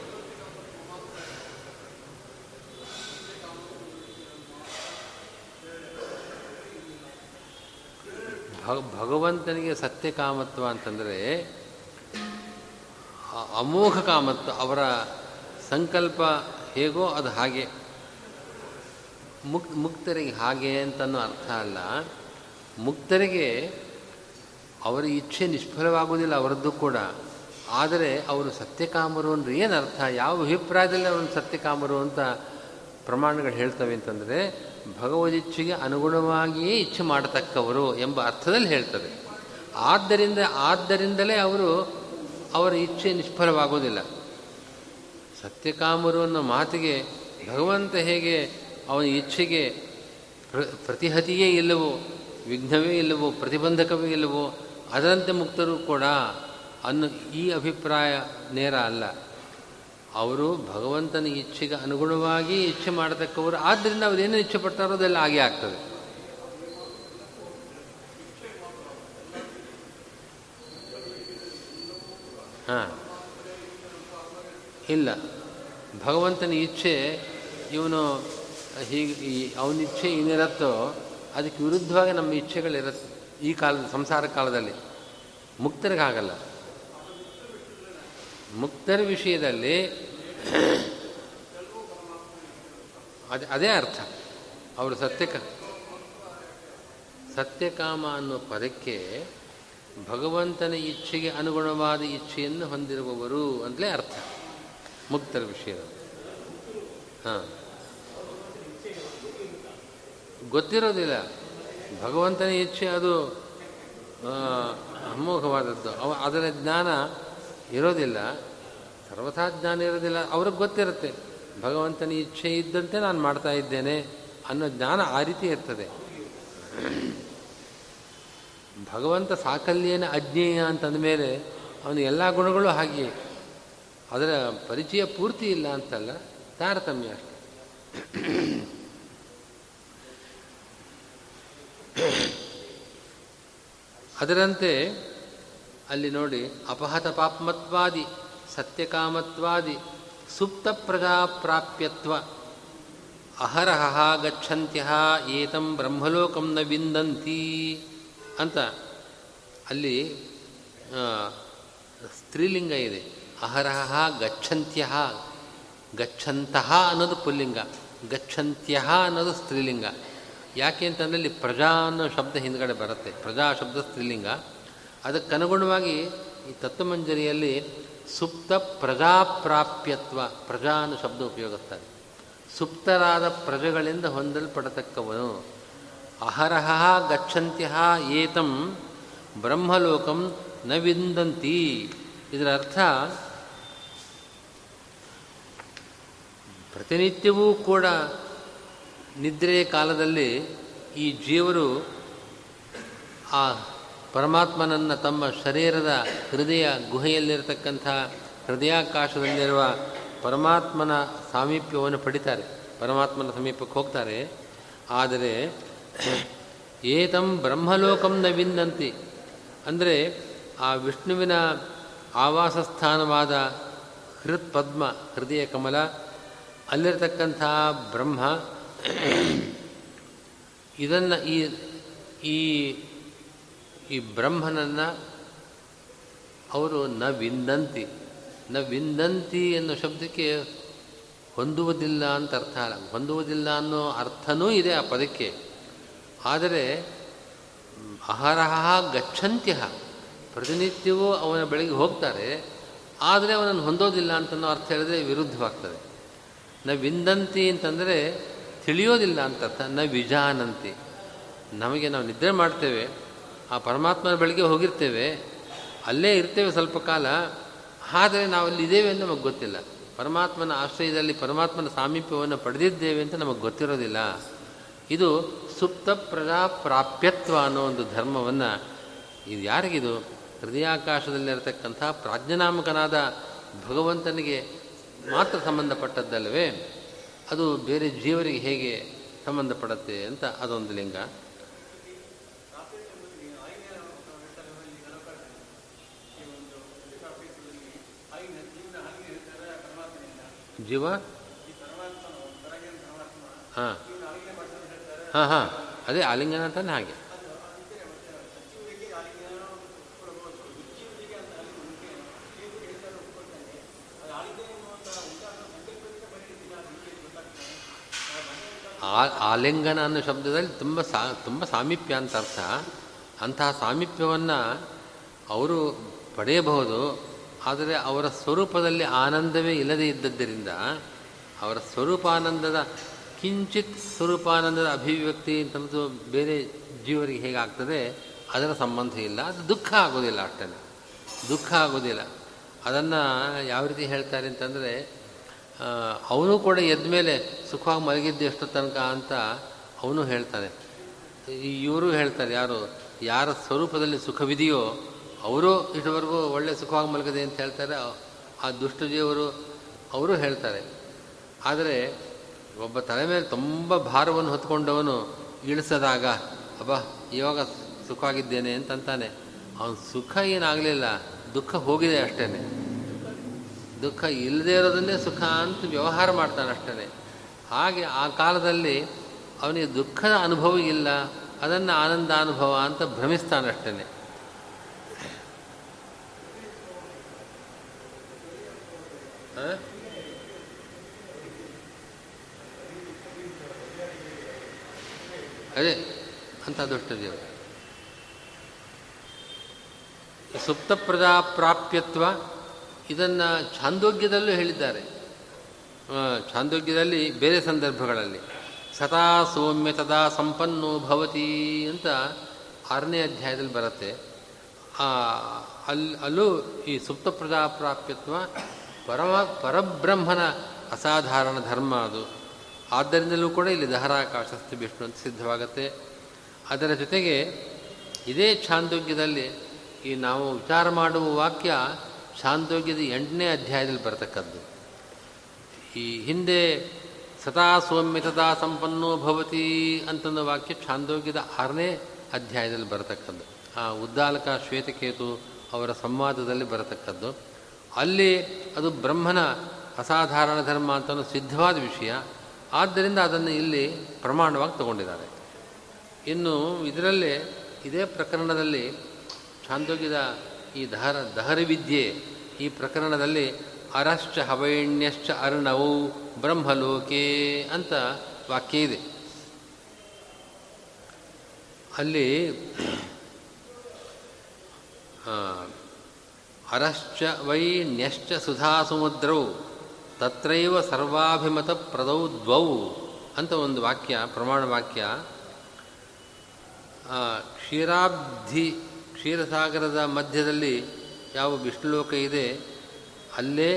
ಭಗವಂತನಿಗೆ ಸತ್ಯ ಕಾಮತ್ವ ಅಂತಂದರೆ ಅಮೋಘ ಕಾಮತ್ವ, ಅವರ ಸಂಕಲ್ಪ ಹೇಗೋ ಅದು ಹಾಗೆ. ಮುಕ್, ಮುಕ್ತರಿಗೆ ಹಾಗೆ ಅಂತನೂ ಅರ್ಥ ಅಲ್ಲ. ಮುಕ್ತರಿಗೆ ಅವರ ಇಚ್ಛೆ ನಿಷ್ಫಲವಾಗುವುದಿಲ್ಲ ಅವರದ್ದು ಕೂಡ. ಆದರೆ ಅವರು ಸತ್ಯಕಾಮರು ಅಂದರೆ ಏನು ಅರ್ಥ ಯಾವ ಅಭಿಪ್ರಾಯದಲ್ಲಿ ಅವನು ಸತ್ಯಕಾಮರು ಅಂತ ಪ್ರಮಾಣಗಳು ಹೇಳ್ತವೆ ಅಂತಂದರೆ ಭಗವದಿಚ್ಛೆಗೆ ಅನುಗುಣವಾಗಿಯೇ ಇಚ್ಛೆ ಮಾಡತಕ್ಕವರು ಎಂಬ ಅರ್ಥದಲ್ಲಿ ಹೇಳ್ತದೆ. ಆದ್ದರಿಂದ, ಆದ್ದರಿಂದಲೇ ಅವರು ಅವರ ಇಚ್ಛೆ ನಿಷ್ಫಲವಾಗೋದಿಲ್ಲ ಸತ್ಯಕಾಮರು ಅನ್ನೋ ಮಾತಿಗೆ ಭಗವಂತ ಹೇಗೆ ಅವನ ಇಚ್ಛೆಗೆ ಪ್ರ, ಪ್ರತಿಹತಿಯೇ ಇಲ್ಲವೋ, ವಿಘ್ನವೇ ಇಲ್ಲವೋ, ಪ್ರತಿಬಂಧಕವೇ ಇಲ್ಲವೋ, ಅದರಂತೆ ಮುಕ್ತರು ಕೂಡ ಅನ್ನೋ ಈ ಅಭಿಪ್ರಾಯ ನೇರ ಅಲ್ಲ. ಅವರು ಭಗವಂತನ ಇಚ್ಛೆಗೆ ಅನುಗುಣವಾಗಿ ಇಚ್ಛೆ ಮಾಡತಕ್ಕವರು. ಆದ್ದರಿಂದ ಅವರೇನು ಇಚ್ಛೆ ಪಡ್ತಾರೋ ಅದೆಲ್ಲ ಹಾಗೆ ಆಗ್ತದೆ. ಹಾಂ. ಇಲ್ಲ. ಭಗವಂತನ ಇಚ್ಛೆ ಇವನು ಹೀಗೆ ಈ ಅವನ ಇಚ್ಛೆ ಏನಿರುತ್ತೋ ಅದಕ್ಕೆ ವಿರುದ್ಧವಾಗಿ ನಮ್ಮ ಇಚ್ಛೆಗಳಿರತ್ತೆ ಈ ಕಾಲದ ಸಂಸಾರ ಕಾಲದಲ್ಲಿ. ಮುಕ್ತರಿಗಾಗಲ್ಲ. ಮುಕ್ತರ ವಿಷಯದಲ್ಲಿ ಅದೇ ಅದೇ ಅರ್ಥ. ಅವರು ಸತ್ಯಕ, ಸತ್ಯಕಾಮ ಅನ್ನೋ ಪದಕ್ಕೆ ಭಗವಂತನ ಇಚ್ಛೆಗೆ ಅನುಗುಣವಾದ ಇಚ್ಛೆಯನ್ನು ಹೊಂದಿರುವವರು ಅಂತಲೇ ಅರ್ಥ. ಮುಕ್ತರ ವಿಷಯದಲ್ಲಿ ಹಾಂ. ಗೊತ್ತಿರೋದಿಲ್ಲ. ಭಗವಂತನ ಇಚ್ಛೆ ಅದು ಅಮೋಘವಾದದ್ದು. ಅವ, ಅದರ ಜ್ಞಾನ ಇರೋದಿಲ್ಲ. ಸರ್ವಥಾ ಜ್ಞಾನ ಇರೋದಿಲ್ಲ. ಅವ್ರಿಗೆ ಗೊತ್ತಿರುತ್ತೆ. ಭಗವಂತನ ಇಚ್ಛೆ ಇದ್ದಂತೆ ನಾನು ಮಾಡ್ತಾ ಇದ್ದೇನೆ ಅನ್ನೋ ಜ್ಞಾನ ಆ ರೀತಿ ಇರ್ತದೆ. ಭಗವಂತ ಸಾಕಲ್ಯನ ಅಜ್ಞೇಯ ಅಂತಂದ ಮೇಲೆ ಅವನ ಎಲ್ಲ ಗುಣಗಳು ಹಾಗೆಯೇ. ಅದರ ಪರಿಚಯ ಪೂರ್ತಿ ಇಲ್ಲ ಅಂತಲ್ಲ, ತಾರತಮ್ಯ ಅಷ್ಟೆ. ಅದರಂತೆ ಅಲ್ಲಿ ನೋಡಿ ಅಪಹತ ಪಾಪ್ಮತ್ವಾದಿ, ಸತ್ಯಕಾಮತ್ವಾದಿ, ಸುಪ್ತ ಪ್ರಜಾಪ್ರಾಪ್ಯತ್ವ ಅಹರಹ ಗಚ್ಚಂತ್ಯ ಏತಂ ಬ್ರಹ್ಮಲೋಕಂ ನ ವಿಂದಂತಿ ಅಂತ ಅಲ್ಲಿ ಸ್ತ್ರೀಲಿಂಗ ಇದೆ. ಅಹರಹ ಗಚ್ಚಂತ್ಯ ಗಚ್ಚಂತಹ ಅನ್ನೋದು ಪುಲ್ಲಿಂಗ ಗಚ್ಚಂತ್ಯ ಅನ್ನೋದು ಸ್ತ್ರೀಲಿಂಗ. ಯಾಕೆ ಅಂತಂದರೆ ಇಲ್ಲಿ ಪ್ರಜಾ ಅನ್ನೋ ಶಬ್ದ ಹಿಂದ್ಗಡೆ ಬರುತ್ತೆ. ಪ್ರಜಾ ಶಬ್ದ ಸ್ತ್ರೀಲಿಂಗ. ಅದಕ್ಕನುಗುಣವಾಗಿ ಈ ತತ್ವಮಂಜರಿಯಲ್ಲಿ ಸುಪ್ತ ಪ್ರಜಾಪ್ರಾಪ್ಯತ್ವ, ಪ್ರಜಾ ಅನ್ನೋ ಶಬ್ದ ಉಪಯೋಗಿಸ್ತಾರೆ ಸುಪ್ತರಾದ ಪ್ರಜೆಗಳಿಂದ ಹೊಂದಲ್ಪಡತಕ್ಕವನು, ಅಹರಹ ಗಚ್ಚಂತ್ಯಹ ಏತಂ ಬ್ರಹ್ಮಲೋಕಂ ನ ವಿಂದಂತಿ. ಇದರ ಅರ್ಥ, ಪ್ರತಿನಿತ್ಯವೂ ಕೂಡ ನಿದ್ರೆಯ ಕಾಲದಲ್ಲಿ ಈ ಜೀವರು ಆ ಪರಮಾತ್ಮನನ್ನು ತಮ್ಮ ಶರೀರದ ಹೃದಯ ಗುಹೆಯಲ್ಲಿರತಕ್ಕಂಥ ಹೃದಯಾಕಾಶದಲ್ಲಿರುವ ಪರಮಾತ್ಮನ ಸಾಮೀಪ್ಯವನ್ನು ಪಡಿತಾರೆ. ಪರಮಾತ್ಮನ ಸಮೀಪಕ್ಕೆ ಹೋಗ್ತಾರೆ. ಆದರೆ, ಏತಂ ಬ್ರಹ್ಮಲೋಕಂ ನ ವಿಂದಂತಿ ಅಂದರೆ, ಆ ವಿಷ್ಣುವಿನ ಆವಾಸ ಸ್ಥಾನವಾದ ಹೃತ್ ಪದ್ಮ ಹೃದಯ ಕಮಲ, ಅಲ್ಲಿರತಕ್ಕಂಥ ಬ್ರಹ್ಮ, ಇದನ್ನು ಈ ಈ ಈ ಬ್ರಹ್ಮನನ್ನು ಅವರು ನ ವಿಂದಂತಿ ನ ವಿಂದಂತಿ ಅನ್ನೋ ಶಬ್ದಕ್ಕೆ ಹೊಂದುವುದಿಲ್ಲ ಅಂತ ಅರ್ಥ ಅಲ್ಲ. ಹೊಂದುವುದಿಲ್ಲ ಅನ್ನೋ ಅರ್ಥನೂ ಇದೆ ಆ ಪದಕ್ಕೆ. ಆದರೆ, ಅಹರಹ ಗಚ್ಚಂತ್ಯ ಪ್ರತಿನಿತ್ಯವೂ ಅವನ ಬೆಳಗ್ಗೆ ಹೋಗ್ತಾರೆ. ಆದರೆ ಅವನನ್ನು ಹೊಂದೋದಿಲ್ಲ ಅಂತನೋ ಅರ್ಥ ಹೇಳಿದ್ರೆ ವಿರುದ್ಧವಾಗ್ತದೆ. ನ ವಿಂದಂತಿ ಅಂತಂದರೆ ತಿಳಿಯೋದಿಲ್ಲ ಅಂತ ಅರ್ಥ. ನ ವಿಜಾನಂತಿ ನಮಗೆ ನಾವು ನಿದ್ರೆ ಮಾಡ್ತೇವೆ. ಆ ಪರಮಾತ್ಮನ ಬೆಳಗ್ಗೆ ಹೋಗಿರ್ತೇವೆ. ಅಲ್ಲೇ ಇರ್ತೇವೆ ಸ್ವಲ್ಪ ಕಾಲ. ಆದರೆ ನಾವು ಅಲ್ಲಿ ಇದ್ದೇವೆ ಅಂತ ನಮಗೆ ಗೊತ್ತಿಲ್ಲ. ಪರಮಾತ್ಮನ ಆಶ್ರಯದಲ್ಲಿ ಪರಮಾತ್ಮನ ಸಾಮೀಪ್ಯವನ್ನು ಪಡೆದಿದ್ದೇವೆ ಅಂತ ನಮಗೆ ಗೊತ್ತಿರೋದಿಲ್ಲ. ಇದು ಸುಪ್ತ ಪ್ರಜಾಪ್ರಾಪ್ಯತ್ವ ಅನ್ನೋ ಒಂದು ಧರ್ಮವನ್ನು ಇದು ಯಾರಿಗಿದು? ಹೃದಯಾಕಾಶದಲ್ಲಿರತಕ್ಕಂಥ ಪ್ರಾಜ್ಞನಾಮಕನಾದ ಭಗವಂತನಿಗೆ ಮಾತ್ರ ಸಂಬಂಧಪಟ್ಟದ್ದಲ್ಲವೇ? ಅದು ಬೇರೆ ಜೀವರಿಗೆ ಹೇಗೆ ಸಂಬಂಧಪಡುತ್ತೆ ಅಂತ ಅದೊಂದು ಲಿಂಗ. ಜೀವ? ಹಾಂ. ಹಾಂ ಹಾಂ. ಅದೇ ಆಲಿಂಗನ ಅಂತಾನೆ ಹಾಗೆ. ಆ ಆಲಿಂಗನ ಅನ್ನೋ ಶಬ್ದದಲ್ಲಿ ತುಂಬ ಸಾ ತುಂಬ ಸಾಮೀಪ್ಯ ಅಂತ ಅರ್ಥ. ಅಂತಹ ಸಾಮೀಪ್ಯವನ್ನು ಅವರು ಪಡೆಯಬಹುದು. ಆದರೆ ಅವರ ಸ್ವರೂಪದಲ್ಲಿ ಆನಂದವೇ ಇಲ್ಲದೇ ಇದ್ದದ್ದರಿಂದ ಅವರ ಸ್ವರೂಪಾನಂದದ ಕಿಂಚಿತ್ ಸ್ವರೂಪಾನಂದದ ಅಭಿವ್ಯಕ್ತಿ ಅಂತಂದು ಬೇರೆ ಜೀವರಿಗೆ ಹೇಗಾಗ್ತದೆ? ಅದರ ಸಂಬಂಧ ಇಲ್ಲ. ಅದು ದುಃಖ ಆಗೋದಿಲ್ಲ ಅಷ್ಟೇ ದುಃಖ ಆಗೋದಿಲ್ಲ. ಅದನ್ನು ಯಾವ ರೀತಿ ಹೇಳ್ತಾರೆ ಅಂತಂದರೆ ಅವನು ಕೂಡ ಎದ್ದ ಮೇಲೆ ಸುಖವಾಗಿ ಮಲಗಿದ್ದು ಎಷ್ಟು ತನಕ ಅಂತ ಅವನು ಹೇಳ್ತಾನೆ. ಇವರು ಹೇಳ್ತಾರೆ, ಯಾರು, ಯಾರ ಸ್ವರೂಪದಲ್ಲಿ ಸುಖವಿದೆಯೋ ಅವರು ಇಷ್ಟವರೆಗೂ ಒಳ್ಳೆ ಸುಖವಾಗಿ ಮಲಗದೆ ಅಂತ ಹೇಳ್ತಾರೆ. ಆ ದುಷ್ಟಜೀವರು ಅವರು ಹೇಳ್ತಾರೆ. ಆದರೆ ಒಬ್ಬ ತಲೆ ಮೇಲೆ ತುಂಬ ಭಾರವನ್ನು ಹೊತ್ಕೊಂಡವನು ಇಳಿಸದಾಗ, ಅಬ್ಬ, ಇವಾಗ ಸುಖವಾಗಿದ್ದೇನೆ ಅಂತಂತಾನೆ. ಅವನ ಸುಖ ಏನಾಗಲಿಲ್ಲ, ದುಃಖ ಹೋಗಿದೆ ಅಷ್ಟೇ ದುಃಖ ಇಲ್ಲದೇ ಇರೋದನ್ನೇ ಸುಖ ಅಂತ ವ್ಯವಹಾರ ಮಾಡ್ತಾನೆ ಅಷ್ಟೇ ಹಾಗೆ ಆ ಕಾಲದಲ್ಲಿ ಅವನಿಗೆ ದುಃಖದ ಅನುಭವ ಇಲ್ಲ, ಅದನ್ನು ಆನಂದ ಅನುಭವ ಅಂತ ಭ್ರಮಿಸ್ತಾನಷ್ಟೇ ಅದೇ, ಅಂತ ದೊಡ್ಡ ದೇವರು ಸುಪ್ತ ಪ್ರಜಾಪ್ರಾಪ್ಯತ್ವ ಇದನ್ನು ಛಾಂದೋಗ್ಯದಲ್ಲೂ ಹೇಳಿದ್ದಾರೆ. ಛಾಂದೋಗ್ಯದಲ್ಲಿ ಬೇರೆ ಸಂದರ್ಭಗಳಲ್ಲಿ ಸದಾ ಸೌಮ್ಯ ತದಾ ಸಂಪನ್ನೋ ಭವತಿ ಅಂತ ಆರನೇ ಅಧ್ಯಾಯದಲ್ಲಿ ಬರುತ್ತೆ. ಅಲ್ಲಿ ಅಲ್ಲೂ ಈ ಸುಪ್ತ ಪ್ರಜಾಪ್ರಾಪ್ಯತ್ವ ಪರಮ ಪರಬ್ರಹ್ಮನ ಅಸಾಧಾರಣ ಧರ್ಮ ಅದು. ಆದ್ದರಿಂದಲೂ ಕೂಡ ಇಲ್ಲಿ ದಹರಾಕಾಶಸ್ತಿ ವಿಷ್ಣು ಅಂತ ಸಿದ್ಧವಾಗುತ್ತೆ. ಅದರ ಜೊತೆಗೆ ಇದೇ ಛಾಂದೋಗ್ಯದಲ್ಲಿ ಈ ನಾವು ವಿಚಾರ ಮಾಡುವ ವಾಕ್ಯ ಛಾಂದೋಗ್ಯದ ಎಂಟನೇ ಅಧ್ಯಾಯದಲ್ಲಿ ಬರತಕ್ಕದ್ದು. ಈ ಹಿಂದೆ ಸದಾ ಸೌಮ್ಯ ಸದಾ ಸಂಪನ್ನೋ ಭವತಿ ಅಂತಂದ ವಾಕ್ಯ ಛಾಂದೋಗ್ಯದ ಆರನೇ ಅಧ್ಯಾಯದಲ್ಲಿ ಬರತಕ್ಕದ್ದು. ಆ ಉದ್ದಾಲಕ ಶ್ವೇತಕೇತು ಅವರ ಸಂವಾದದಲ್ಲಿ ಬರತಕ್ಕದ್ದು. ಅಲ್ಲಿ ಅದು ಬ್ರಹ್ಮನ ಅಸಾಧಾರಣ ಧರ್ಮ ಅಂತ ಸಿದ್ಧವಾದ ವಿಷಯ. ಆದ್ದರಿಂದ ಅದನ್ನು ಇಲ್ಲಿ ಪ್ರಮಾಣವಾಗಿ ತಗೊಂಡಿದ್ದಾರೆ. ಇನ್ನು ಇದರಲ್ಲೇ ಇದೇ ಪ್ರಕರಣದಲ್ಲಿ ಛಾಂದೋಗ್ಯದ ಈ ದಹರ ವಿದ್ಯೆ ಈ ಪ್ರಕರಣದಲ್ಲಿ ಅರಶ್ಚ ಹವೈಣ್ಯಶ್ಚ ಅರ್ಣವು ಬ್ರಹ್ಮಲೋಕೆ ಅಂತ ವಾಕ್ಯ ಇದೆ. ಅಲ್ಲಿ ಅರಶ್ಚ ವೈ ನ್ಯಶ್ಚ ಸುಧಾಸುಮುದ್ರೌ, ತತ್ರೈವ ಸರ್ವಾಭಿಮತ ಪ್ರದೌ ದ್ವೌ ಅಂತ ಒಂದು ವಾಕ್ಯ, ಪ್ರಮಾಣ ವಾಕ್ಯ. ಕ್ಷೀರಾಬ್ಧಿ, ಕ್ಷೀರಸಾಗರದ ಮಧ್ಯದಲ್ಲಿ ಯಾವ ವಿಷ್ಣುಲೋಕ ಇದೆ, ಅಲ್ಲೇ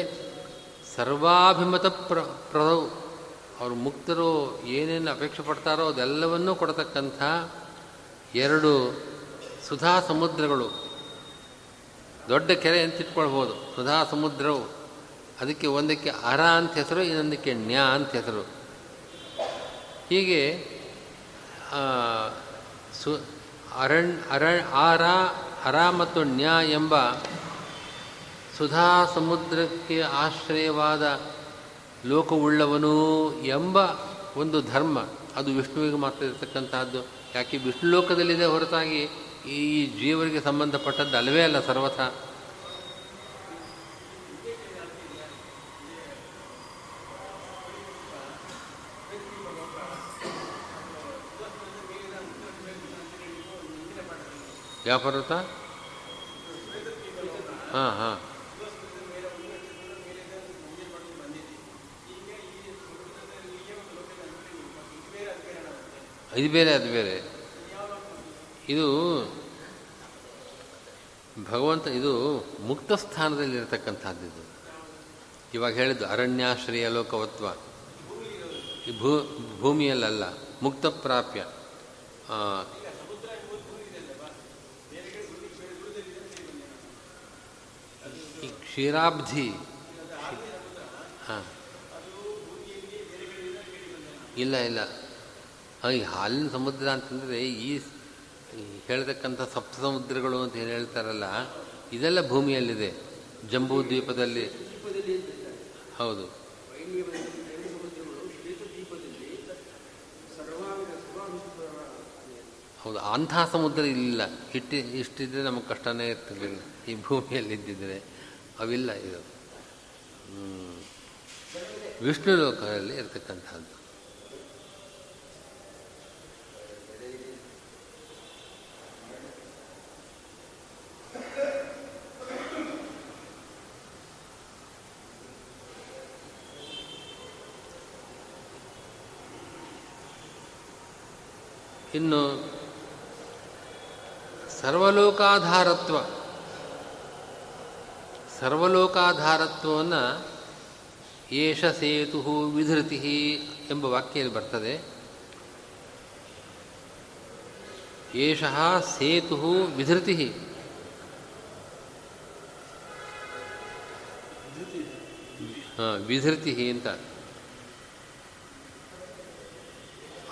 ಸರ್ವಾಭಿಮತ ಪ್ರ ಪ್ರದೌ ಅವರು ಮುಕ್ತರು ಏನೇನು ಅಪೇಕ್ಷೆ ಪಡ್ತಾರೋ ಅದೆಲ್ಲವನ್ನೂ ಕೊಡತಕ್ಕಂಥ ಎರಡು ಸುಧಾ ಸಮುದ್ರಗಳು ದೊಡ್ಡ ಕೆರೆ ಅಂತ ಇಟ್ಕೊಳ್ಬೋದು. ಸುಧಾ ಸಮುದ್ರವು. ಅದಕ್ಕೆ ಒಂದಕ್ಕೆ ಅರ ಅಂತ ಹೆಸರು, ಇನ್ನೊಂದಕ್ಕೆ ನ್ಯಾ ಅಂತ ಹೆಸರು. ಹೀಗೆ ಸು ಅರಣ್ ಅರ, ಆರ ಅರ ಮತ್ತು ನ್ಯಾ ಎಂಬ ಸುಧಾ ಸಮುದ್ರಕ್ಕೆ ಆಶ್ರಯವಾದ ಲೋಕವುಳ್ಳವನು ಎಂಬ ಒಂದು ಧರ್ಮ. ಅದು ವಿಷ್ಣುವಿಗೆ ಮಾತ್ರ ಇರತಕ್ಕಂತಹದ್ದು. ಯಾಕೆ ವಿಷ್ಣು ಲೋಕದಲ್ಲಿದೆ ಹೊರತಾಗಿ ಈ ಜೀವರಿಗೆ ಸಂಬಂಧಪಟ್ಟದ್ದು ಅಲ್ಲವೇ ಅಲ್ಲ ಸರ್ವಥ? ಯಾವ ಪರ್ವತ ಹಾಂ ಹಾಂ. ಇದು ಬೇರೆ ಅದು ಬೇರೆ. ಇದು ಭಗವಂತ, ಇದು ಮುಕ್ತ ಸ್ಥಾನದಲ್ಲಿರತಕ್ಕಂಥದ್ದು ಇದು ಇವಾಗ ಹೇಳಿದ್ದು ಅರಣ್ಯಾಶ್ರಯ ಲೋಕವತ್ವ. ಈ ಭೂ, ಭೂಮಿಯಲ್ಲಲ್ಲ, ಮುಕ್ತ ಪ್ರಾಪ್ಯ. ಈ ಕ್ಷೀರಾಬ್ಧಿ. ಹಾಂ. ಇಲ್ಲ ಇಲ್ಲ. ಈ ಹಾಲಿನ ಸಮುದ್ರ ಅಂತಂದರೆ ಈ ಹೇಳ್ತಕ್ಕಂಥ ಸಪ್ತ ಸಮುದ್ರಗಳು ಅಂತ ಏನು ಹೇಳ್ತಾರಲ್ಲ, ಇದೆಲ್ಲ ಭೂಮಿಯಲ್ಲಿದೆ. ಜಂಬೂ ದ್ವೀಪದಲ್ಲಿ. ಹೌದು. ಹೌದು ಅಂಥ ಸಮುದ್ರ ಇಲ್ಲ. ಇಟ್ಟಿ ಇಷ್ಟಿದ್ರೆ ನಮಗೆ ಕಷ್ಟನೇ ಇರ್ತಿರ್ಲಿಲ್ಲ. ಈ ಭೂಮಿಯಲ್ಲಿ ಇದ್ದಿದ್ರೆ ಅವಿಲ್ಲ ಇದು. ವಿಷ್ಣು ಲೋಕದಲ್ಲಿ ಇರ್ತಕ್ಕಂಥದ್ದು. ಇನ್ನು ಸರ್ವಲೋಕಾಧಾರತ್ವ, ಸರ್ವಲೋಕಾಧಾರತ್ವವನ್ನು ಏಷ ಸೇತು ವಿಧೃತಿ ಎಂಬ ವಾಕ್ಯದಲ್ಲಿ ಬರ್ತದೆ. ಏಷ ಸೇತು ವಿಧೃತಿ. ವಿಧೃತಿ ಅಂತ.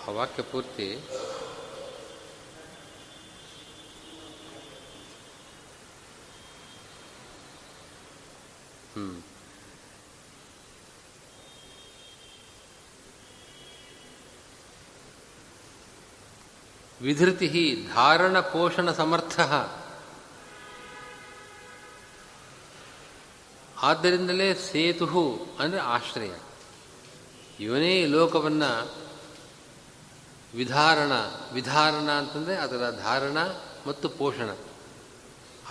ಆ ವಾಕ್ಯ ಪೂರ್ತಿ ವಿಧೃತಿ ಧಾರಣ ಪೋಷಣ ಸಮರ್ಥ. ಆದ್ದರಿಂದಲೇ ಸೇತು ಅಂದರೆ ಆಶ್ರಯ. ಇವನೇ ಲೋಕವನ್ನು ವಿಧಾರಣ ವಿಧಾರಣ ಅಂತಂದರೆ ಅದರ ಧಾರಣ ಮತ್ತು ಪೋಷಣ.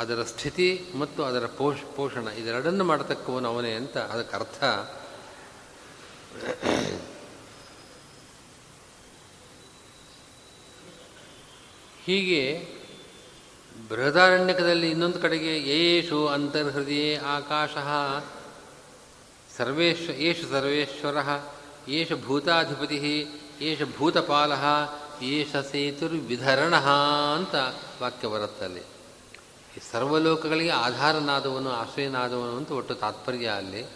ಅದರ ಸ್ಥಿತಿ ಮತ್ತು ಅದರ ಪೋಷ, ಪೋಷಣ ಇದೆರಡನ್ನು ಮಾಡತಕ್ಕವನು ಅವನೇ ಅಂತ ಅದಕ್ಕೆ ಅರ್ಥ. ಹೀಗೆ ಬೃಹದಾರಣ್ಯಕದಲ್ಲಿ ಇನ್ನೊಂದು ಕಡೆಗೆ ಯೇಷು ಅಂತರ್ಹೃದಯ ಆಕಾಶ ಸರ್ವೇಶ್ವ ಏಷು ಸರ್ವೇಶ್ವರ ಏಷ ಭೂತಾಧಿಪತಿ ಏಷ ಭೂತಪಾಲ ಏಷ ಸೇತುರ್ವಿಧರಣ ಅಂತ ವಾಕ್ಯ ಬರುತ್ತಲ್ಲಿ. ಈ ಸರ್ವಲೋಕಗಳಿಗೆ ಆಧಾರನಾದವನು, ಆಶ್ರಯನಾದವನು ಅಂತ ಒಟ್ಟು ತಾತ್ಪರ್ಯ ಅಲ್ಲಿ.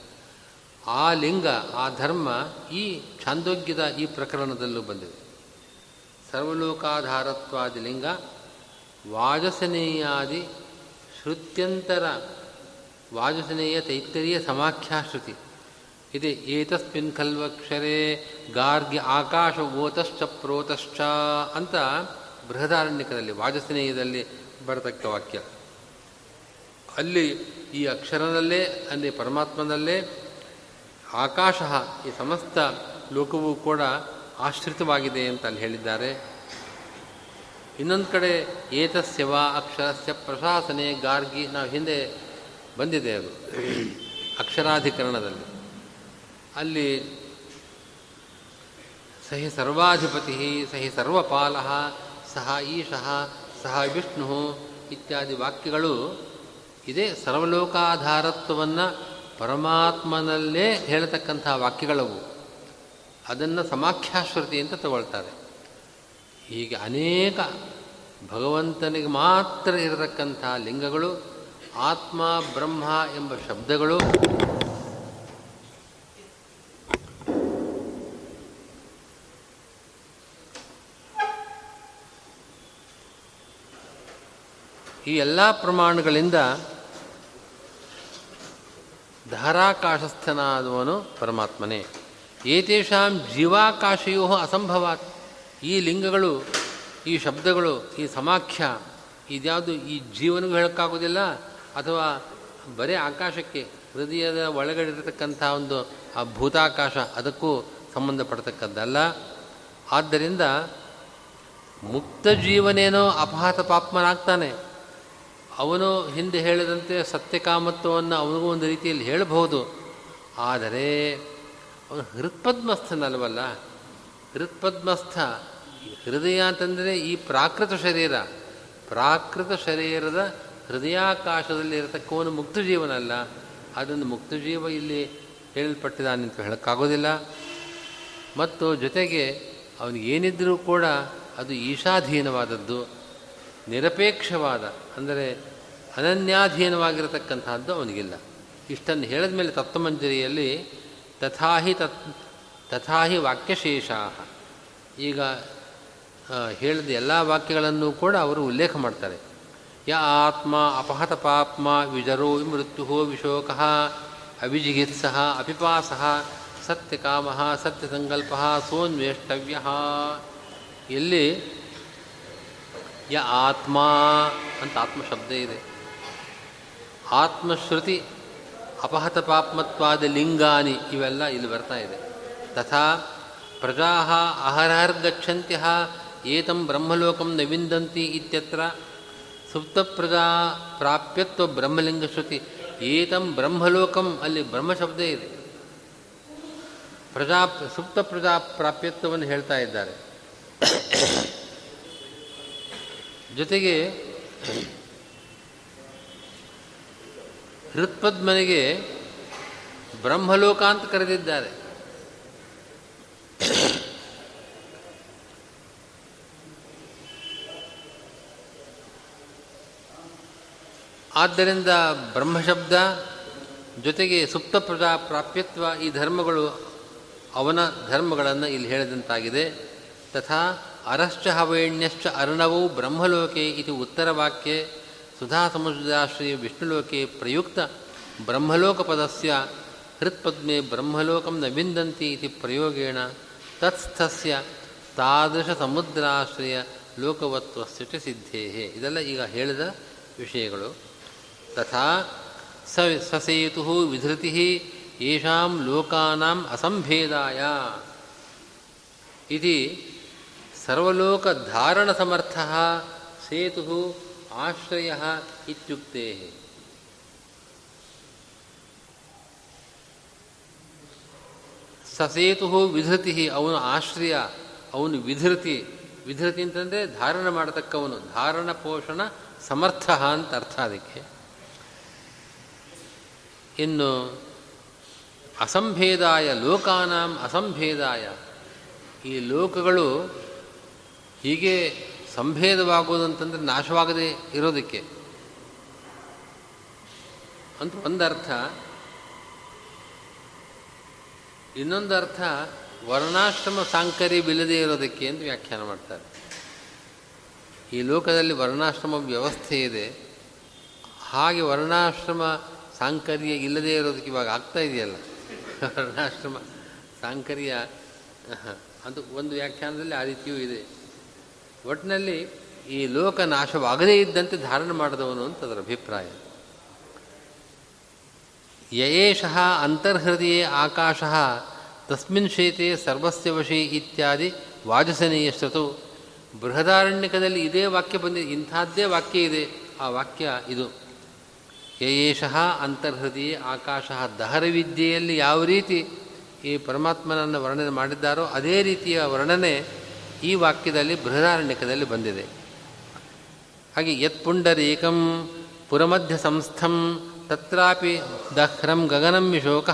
ಆ ಲಿಂಗ, ಆ ಧರ್ಮ ಈ ಛಾಂದೋಗ್ಯದ ಈ ಪ್ರಕರಣದಲ್ಲೂ ಬಂದಿದೆ. ಸರ್ವಲೋಕಾಧಾರತ್ವಾದಿ ಲಿಂಗ, ವಾಜಸನೇಯಾದಿ ಶ್ರುತ್ಯಂತರ, ವಾಜಸನೇಯ ತೈತ್ತರೀಯ ಸಮಾಖ್ಯಾಶ್ರುತಿ ಇದೆ ಏತಸ್ಮಿನ್ ಖಲ್ವಕ್ಷರೇ ಗಾರ್ಗ್ಯ ಆಕಾಶ ಓತಶ್ಚ ಪ್ರೋತಶ್ಚ ಅಂತ ಬೃಹದಾರಣ್ಯಕದಲ್ಲಿ, ವಾಜಸನೇಯದಲ್ಲಿ ಬರತಕ್ಕ ವಾಕ್ಯ. ಅಲ್ಲಿ ಈ ಅಕ್ಷರದಲ್ಲೇ ಅಲ್ಲಿ ಪರಮಾತ್ಮನಲ್ಲೇ ಆಕಾಶ ಈ ಸಮಸ್ತ ಲೋಕವೂ ಕೂಡ ಆಶ್ರಿತವಾಗಿದೆ ಅಂತ ಅಲ್ಲಿ ಹೇಳಿದ್ದಾರೆ. ಇನ್ನೊಂದು ಕಡೆ ಏತಸ್ಯವ ಅಕ್ಷರಸ್ಯ ಪ್ರಶಾಸನೆ ಗಾರ್ಗಿ ನಾವು ಹಿಂದೆ ಬಂದಿದೆ ಅದು, ಅಕ್ಷರಾಧಿಕರಣದಲ್ಲಿ. ಅಲ್ಲಿ ಸಹಿ ಸರ್ವಾಧಿಪತಿ, ಸಹಿ ಸರ್ವಪಾಲ, ಸಹ ಈಶಃ, ಸಹ ವಿಷ್ಣು ಇತ್ಯಾದಿ ವಾಕ್ಯಗಳು ಇದೇ ಸರ್ವಲೋಕಾಧಾರತ್ವವನ್ನು ಪರಮಾತ್ಮನಲ್ಲೇ ಹೇಳ್ತಕ್ಕಂಥ ವಾಕ್ಯಗಳವು. ಅದನ್ನು ಸಮಾಖ್ಯಾಶ್ರುತಿ ಅಂತ ತಗೊಳ್ತಾರೆ. ಹೀಗೆ ಅನೇಕ ಭಗವಂತನಿಗೆ ಮಾತ್ರ ಇರತಕ್ಕಂಥ ಲಿಂಗಗಳು, ಆತ್ಮ, ಬ್ರಹ್ಮ ಎಂಬ ಶಬ್ದಗಳು, ಈ ಎಲ್ಲ ಪ್ರಮಾಣಗಳಿಂದ ಧಾರಾಕಾಶಸ್ಥನಾದವನು ಪರಮಾತ್ಮನೇ. ಏತೇಷಾಂ ಜೀವಾಕಾಶಯೋ ಅಸಂಭವಾತ್. ಈ ಲಿಂಗಗಳು, ಈ ಶಬ್ದಗಳು, ಈ ಸಮಾಖ್ಯ, ಇದ್ಯಾವುದು ಈ ಜೀವನಿಗೂ ಹೇಳೋಕ್ಕಾಗೋದಿಲ್ಲ. ಅಥವಾ ಬರೇ ಆಕಾಶಕ್ಕೆ, ಹೃದಯದ ಒಳಗಡೆ ಇರತಕ್ಕಂಥ ಒಂದು ಆ ಭೂತಾಕಾಶ, ಅದಕ್ಕೂ ಸಂಬಂಧಪಡ್ತಕ್ಕದ್ದಲ್ಲ. ಆದ್ದರಿಂದ ಮುಕ್ತ ಜೀವನೇನೋ ಅಪಹಾತ ಪಾಪ್ಮನಾಗ್ತಾನೆ. ಅವನು ಹಿಂದೆ ಹೇಳಿದಂತೆ ಸತ್ಯಕಾಮತ್ವವನ್ನು ಅವನಿಗೂ ಒಂದು ರೀತಿಯಲ್ಲಿ ಹೇಳಬಹುದು. ಆದರೆ ಅವನು ಹೃತ್ಪದ್ಮಸ್ಥನಲ್ವಲ್ಲ? ಹೃತ್ಪದ್ಮಸ್ಥ ಹೃದಯ ಅಂತಂದರೆ ಈ ಪ್ರಾಕೃತ ಶರೀರ. ಪ್ರಾಕೃತ ಶರೀರದ ಹೃದಯಾಕಾಶದಲ್ಲಿ ಇರತಕ್ಕವನು ಮುಕ್ತ ಜೀವನಲ್ಲ ಅದೊಂದು ಮುಕ್ತ ಜೀವ ಇಲ್ಲಿ ಹೇಳಲ್ಪಟ್ಟಿದ್ದಾನೆ ಅಂತ ಹೇಳೋಕ್ಕಾಗೋದಿಲ್ಲ. ಮತ್ತು ಜೊತೆಗೆ ಅವನಿಗೇನಿದ್ದರೂ ಕೂಡ ಅದು ಈಶಾಧೀನವಾದದ್ದು, ನಿರಪೇಕ್ಷವಾದ ಅಂದರೆ ಅನನ್ಯಾಧೀನವಾಗಿರತಕ್ಕಂಥದ್ದು ಅವನಿಗಿಲ್ಲ. ಇಷ್ಟನ್ನು ಹೇಳಿದ ಮೇಲೆ ತತ್ವಮಂಜರಿಯಲ್ಲಿ ತಥಾಹಿ ತತ್, ತಥಾಹಿ ವಾಕ್ಯಶೇಷ ಈಗ ಹೇಳಿದ ಎಲ್ಲ ವಾಕ್ಯಗಳನ್ನು ಕೂಡ ಅವರು ಉಲ್ಲೇಖ ಮಾಡ್ತಾರೆ. ಯ ಆತ್ಮ ಅಪಹತ ಪಾಪ್ಮ ವಿಜರೋ ಮೃತ್ಯು ವಿಶೋಕ ಅವಿಜಿಗಿತ್ಸ ಅಪಿಪಾಸ ಸತ್ಯಕಾಮ ಸತ್ಯಸಂಕಲ್ಪ ಸೋನ್ವೇಷ್ಟವ್ಯ. ಇಲ್ಲಿ ಯ ಆತ್ಮ ಅಂತ ಆತ್ಮ ಶಬ್ದ ಇದೆ. ಆತ್ಮಶ್ರುತಿ ಅಪಹತ ಪಾಪ್ಮತ್ವಾದ ಲಿಂಗಾನಿ ಇವೆಲ್ಲ ಇಲ್ಲಿ ಬರ್ತಾ ಇದೆ. ತಥಾ ಪ್ರಜಾ ಅಹರಹರ್ಗಚ್ಚಂತ್ಯ ಏತಂ ಬ್ರಹ್ಮಲೋಕಂ ನ ವಿಂದಂತಿ ಇತ್ಯತ್ರ ಸುಪ್ತಪ್ರಜಾ ಪ್ರಾಪ್ಯತ್ವ ಬ್ರಹ್ಮಲಿಂಗಶ್ರುತಿ ಏತಂ ಬ್ರಹ್ಮಲೋಕಂ ಅಲ್ಲಿ ಬ್ರಹ್ಮಶಬ್ದ ಇದೆ. ಪ್ರಜಾ ಸುಪ್ತ ಪ್ರಜಾ ಪ್ರಾಪ್ಯತ್ವವನ್ನು ಹೇಳ್ತಾ ಇದ್ದಾರೆ. ಜೊತೆಗೆ ಹೃತ್ಪದ್ಮನಿಗೆ ಬ್ರಹ್ಮಲೋಕ ಅಂತ ಕರೆದಿದ್ದಾರೆ. ಆದ್ದರಿಂದ ಬ್ರಹ್ಮಶಬ್ದ ಜೊತೆಗೆ ಸುಪ್ತ ಪ್ರಜಾ ಪ್ರಾಪ್ಯತ್ವ ಈ ಧರ್ಮಗಳು ಅವನ ಧರ್ಮಗಳನ್ನು ಇಲ್ಲಿ ಹೇಳಿದಂತಾಗಿದೆ. ತಥಾ ಅರಶ್ಚ ಹವೇಣ್ಯಶ್ಚ ಅರ್ಣವೌ ಬ್ರಹ್ಮಲೋಕೆ ಇದು ಉತ್ತರವಾಕ್ಯೆ ಸುಧಾ ಸಮುದ್ರಾಶ್ರಯ ವಿಷ್ಣುಲೋಕೆ ಪ್ರಯುಕ್ತ ಬ್ರಹ್ಮಲೋಕಪದಸ್ಯ ಹೃತ್ಪದ್ಮೆ ಬ್ರಹ್ಮಲೋಕಂ ನ ವಿಂದಂತಿ ಇತಿ ಪ್ರಯೋಗೇಣ. ತತ್ಸ್ಥಸ್ಯ ತಾದೃಶ ಸಮುದ್ರಾಶ್ರಯ ಲೋಕವತ್ವ ಸಿದ್ಧೇ ಇದೆಲ್ಲ ಈಗ ಹೇಳಿದ ವಿಷಯಗಳು. ತಥಾ ಸ ಸಸೇತು ವಿಧೃತಿ ಯಶಾಂ ಲೋಕಾನಾಂ ಅಸಂಭೇದಾಯ. ಇದು ಸರ್ವಲೋಕಧಾರಣಸಮರ್ಥ ಸೇತು ಆಶ್ರಯ ಇತ್ಯುಕ್ತೆ. ಸಸೇತು ವಿಧೃತಿ ಅವನು ಆಶ್ರಯ, ಅವನು ವಿಧೃತಿ. ವಿಧೃತಿ ಅಂತಂದರೆ ಧಾರಣ ಮಾಡತಕ್ಕವನು, ಧಾರಣ ಪೋಷಣ ಸಮರ್ಥ ಅಂತ ಅರ್ಥ ಅದಕ್ಕೆ. ಇನ್ನು ಅಸಂಭೇದಾಯ ಲೋಕಾನಾಂ ಅಸಂಭೇದಾಯ. ಈ ಲೋಕಗಳು ಹೀಗೆ ಸಂಭೇದವಾಗುವುದು ಅಂತಂದರೆ ನಾಶವಾಗದೇ ಇರೋದಕ್ಕೆ. ಅಂತ ಒಂದರ್ಥ. ಇನ್ನೊಂದು ಅರ್ಥ ವರ್ಣಾಶ್ರಮ ಸಾಂಕರ್ಯವಿಲ್ಲದೇ ಇರೋದಕ್ಕೆ ಅಂತ ವ್ಯಾಖ್ಯಾನ ಮಾಡ್ತಾರೆ. ಈ ಲೋಕದಲ್ಲಿ ವರ್ಣಾಶ್ರಮ ವ್ಯವಸ್ಥೆ ಇದೆ. ಹಾಗೆ ವರ್ಣಾಶ್ರಮ ಸಾಂಕರ್ಯ ಇಲ್ಲದೇ ಇರೋದಕ್ಕೆ ಇವಾಗ ಆಗ್ತಾ ಇದೆಯಲ್ಲ? ವರ್ಣಾಶ್ರಮ ಸಾಂಕರ್ಯ ಅದು ಒಂದು ವ್ಯಾಖ್ಯಾನದಲ್ಲಿ ಆ ರೀತಿಯೂ ಇದೆ. ಒಟ್ಟಿನಲ್ಲಿ ಈ ಲೋಕ ನಾಶವಾಗದೇ ಇದ್ದಂತೆ ಧಾರಣೆ ಮಾಡಿದವನು ಅಂತ ಅದರ ಅಭಿಪ್ರಾಯ. ಯಯೇಶಃ ಅಂತರ್ಹೃದಯೇ ಆಕಾಶ ತಸ್ಮಿನ್ ಶೇತೆ ಸರ್ವಸ್ಯ ವಶಿ ಇತ್ಯಾದಿ ವಾಜಸನೀಯಶ್ರತು ಬೃಹದಾರಣ್ಯಕದಲ್ಲಿ ಇದೇ ವಾಕ್ಯ ಬಂದಿದೆ ಇಂಥದ್ದೇ ವಾಕ್ಯ ಇದೆ. ಆ ವಾಕ್ಯ ಇದು. ಯಯೇಶಃ ಅಂತರ್ಹೃದಯೇ ಆಕಾಶ ದಹರ ವಿದ್ಯೆಯಲ್ಲಿ ಯಾವ ರೀತಿ ಈ ಪರಮಾತ್ಮನನ್ನು ವರ್ಣನೆ ಮಾಡಿದ್ದಾರೋ ಅದೇ ರೀತಿಯ ವರ್ಣನೆ ಈ ವಾಕ್ಯದಲ್ಲಿ ಬೃಹದಾರಣ್ಯಕದಲ್ಲಿ ಬಂದಿದೆ. ಹಾಗೆ ಯತ್ ಪುಂಡರೀಕಂ ಪುರಮಧ್ಯ ಸಂಸ್ಥಂ ತತ್ರಾಪಿ ದಹ್ರಂ ಗಗನಂ ವಿಶೋಕ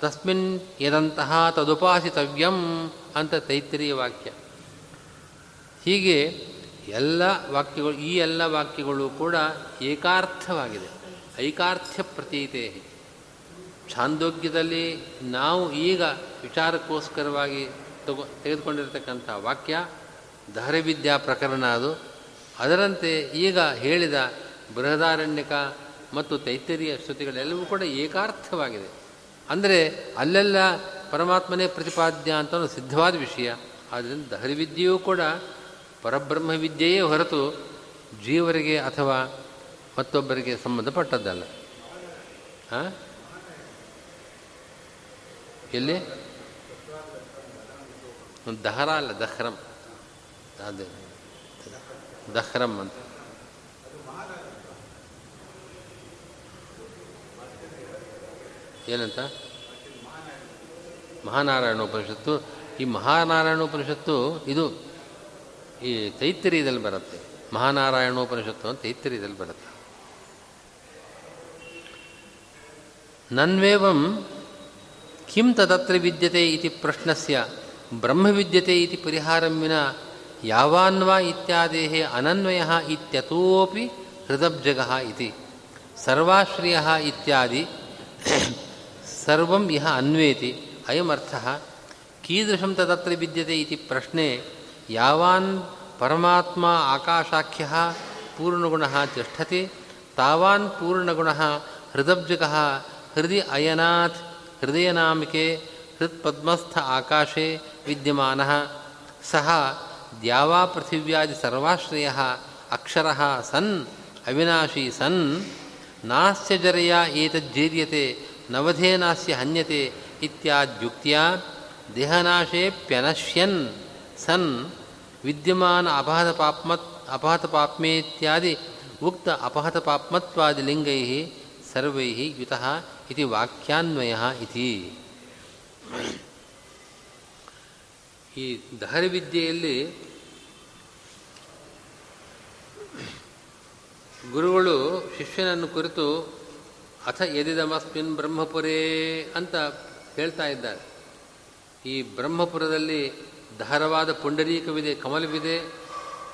ತಸ್ಮಿನ್ ಎದಂತಹ ತದುಪಾಸಿತವ್ಯಂ ಅಂತ ತೈತ್ರಿಯ ವಾಕ್ಯ. ಹೀಗೆ ಎಲ್ಲ ವಾಕ್ಯಗಳು, ಈ ಎಲ್ಲ ವಾಕ್ಯಗಳು ಕೂಡ ಏಕಾರ್ಥವಾಗಿದೆ. ಐಕಾರ್ಥ್ಯ ಪ್ರತೀತೆ ಛಾಂದೋಗ್ಯದಲ್ಲಿ ನಾವು ಈಗ ವಿಚಾರಕ್ಕೋಸ್ಕರವಾಗಿ ತಗೋ, ತೆಗೆದುಕೊಂಡಿರತಕ್ಕಂಥ ವಾಕ್ಯ ದಹರಿವಿದ್ಯಾ ಪ್ರಕರಣ ಅದು. ಅದರಂತೆ ಈಗ ಹೇಳಿದ ಬೃಹದಾರಣ್ಯಕ ಮತ್ತು ತೈತರಿಯ ಶ್ರುತಿಗಳೆಲ್ಲವೂ ಕೂಡ ಏಕಾರ್ಥವಾಗಿದೆ. ಅಂದರೆ ಅಲ್ಲೆಲ್ಲ ಪರಮಾತ್ಮನೇ ಪ್ರತಿಪಾದ್ಯ ಅಂತ ಒಂದು ಸಿದ್ಧವಾದ ವಿಷಯ. ಆದ್ದರಿಂದ ದಹರಿವಿದ್ಯೆಯೂ ಕೂಡ ಪರಬ್ರಹ್ಮವಿದ್ಯೆಯೇ ಹೊರತು ಜೀವರಿಗೆ ಅಥವಾ ಮತ್ತೊಬ್ಬರಿಗೆ ಸಂಬಂಧಪಟ್ಟದ್ದಲ್ಲ. ಹಾಂ ಎಲ್ಲಿ? ದಹರ ಅಲ್ಲ, ದಹ್ರಂ. ಅದೇ. ದಹ್ರಂ ಅಂತ. ಏನಂತ? ಮಹಾನಾರಾಯಣ ಉಪನಿಷತ್ತು. ಈ ಮಹಾನಾರಾಯಣ ಉಪನಿಷತ್ತು, ಇದು ಈ ತೈತ್ತರಿಯದಲ್ಲಿ ಬರುತ್ತೆ. ಮಹಾನಾರಾಯಣ ಉಪನಿಷತ್ತು ಅಂತ ತೈತ್ತರಿಯದಲ್ಲಿ ಬರುತ್ತೆ. ನನ್ವೇವಂ ಕಿಂ ತದತ್ರ ವಿದ್ಯತೆ ಇತಿ ಪ್ರಶ್ನಸ್ಯ. ಬ್ರಹ್ಮ ವಿದ್ಯತೆ ಇತಿ ಪರಿಹಾರಂ ವಿನ ಯಾವಾನ್ವಾ ಇತ್ಯಾದೇಹ ಅನನ್ವಯ ಇತ್ಯತೋಪಿ ಹೃದಬ್ಜಗ ಇತಿ ಸರ್ವಾಶ್ರಯ ಇತ್ಯಾದಿ ಸರ್ವಂ ಇಹ ಅನ್ವೇತಿ ಅಯಮರ್ಥ ಕೀದೃಶಂ ತದತ್ರ ವಿದ್ಯತೆ ಇತಿ ಪ್ರಶ್ನೆ ಯಾವಾನ್ ಪರಮಾತ್ಮ ಆಕಾಶಾಖ್ಯ ಪೂರ್ಣಗುಣ ತಿಷ್ಠತಿ ತಾವಾನ್ ಪೂರ್ಣಗುಣ ಹೃದಬ್ಜಗ ಹೃದಯ ಅಯನಾಥ್ ಹೃದಯನಾಮಿಕೆ ಹೃತ್ಪದ್ಮಸ್ಥ ಆಕಾಶೆ ವಿದ್ಯಮಾನ ಸಹ ದ್ಯಾವಾ ಪೃಥಿವ್ಯಾದಿ ಸರ್ವಾಶ್ರಯ ಅಕ್ಷರ ಸನ್ ಅವಿನಾಶಿ ಸನ್ ನಾಸ್ಯ ಜರೆಯ ಏತಜ್ಜೀರ್ಯತೆ ನವಧೇನಾಸ್ಯ ಹನ್ಯತೆ ಇತ್ಯಾದ್ಯುಕ್ತಿಯ ದೇಹನಾಶೇಪ್ಯನಶ್ಯನ್ ಸನ್ ವಿದ್ಯಮಾನ ಅಪಹತ ಪಾಪ್ಮತ್ ಅಪಹತ ಪಾಪ್ಮೇತ್ಯಾದಿ ಉಕ್ತ ಅಪಹತ ಪಾಪ್ಮತ್ವಾದಿ ಲಿಂಗೈ ಸರ್ವೈ ಯುತಃ ಇತಿ ವಾಕ್ಯಾನ್ವಯ ಇತಿ ಈ ದಹರವಿದ್ಯೆಯಲ್ಲಿ ಗುರುಗಳು ಶಿಷ್ಯನನ್ನು ಕುರಿತು ಅಥ ಎದಿದಮಸ್ಮಿನ್ ಬ್ರಹ್ಮಪುರೇ ಅಂತ ಹೇಳ್ತಾ ಇದ್ದಾರೆ. ಈ ಬ್ರಹ್ಮಪುರದಲ್ಲಿ ದಹರವಾದ ಪುಂಡರೀಕವಿದೆ, ಕಮಲವಿದೆ.